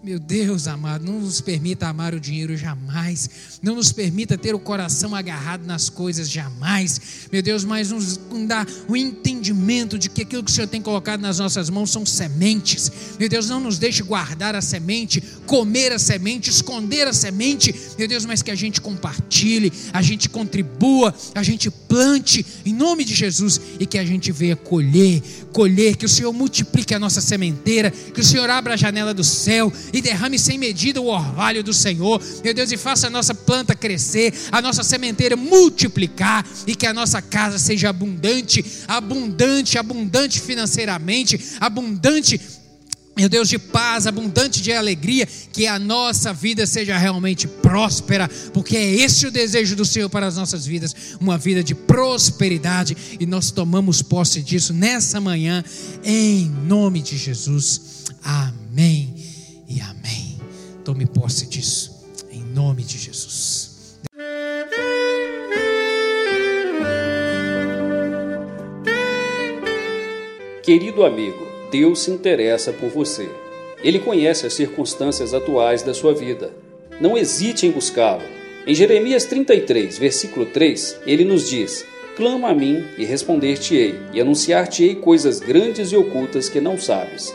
meu Deus amado, não nos permita amar o dinheiro jamais, não nos permita ter o coração agarrado nas coisas jamais, meu Deus, mas nos dá o entendimento de que aquilo que o Senhor tem colocado nas nossas mãos são sementes, meu Deus, não nos deixe guardar a semente, comer a semente, esconder a semente, meu Deus, mas que a gente compartilhe, a gente contribua, a gente plante em nome de Jesus e que a gente venha colher, colher, que o Senhor multiplique a nossa sementeira, que o Senhor abra a janela do céu e derrame sem medida o orvalho do Senhor, meu Deus, e faça a nossa planta crescer, a nossa sementeira multiplicar e que a nossa casa seja abundante, abundante, abundante financeiramente, abundante meu Deus, de paz, abundante de alegria, que a nossa vida seja realmente próspera, porque é esse o desejo do Senhor para as nossas vidas, uma vida de prosperidade, e nós tomamos posse disso nessa manhã, em nome de Jesus. Amém e amém. Tome posse disso, em nome de Jesus. Querido amigo, Deus se interessa por você. Ele conhece as circunstâncias atuais da sua vida. Não hesite em buscá-lo. Em Jeremias 33, versículo 3, ele nos diz: Clama a mim e responder-te-ei, e anunciar-te-ei coisas grandes e ocultas que não sabes.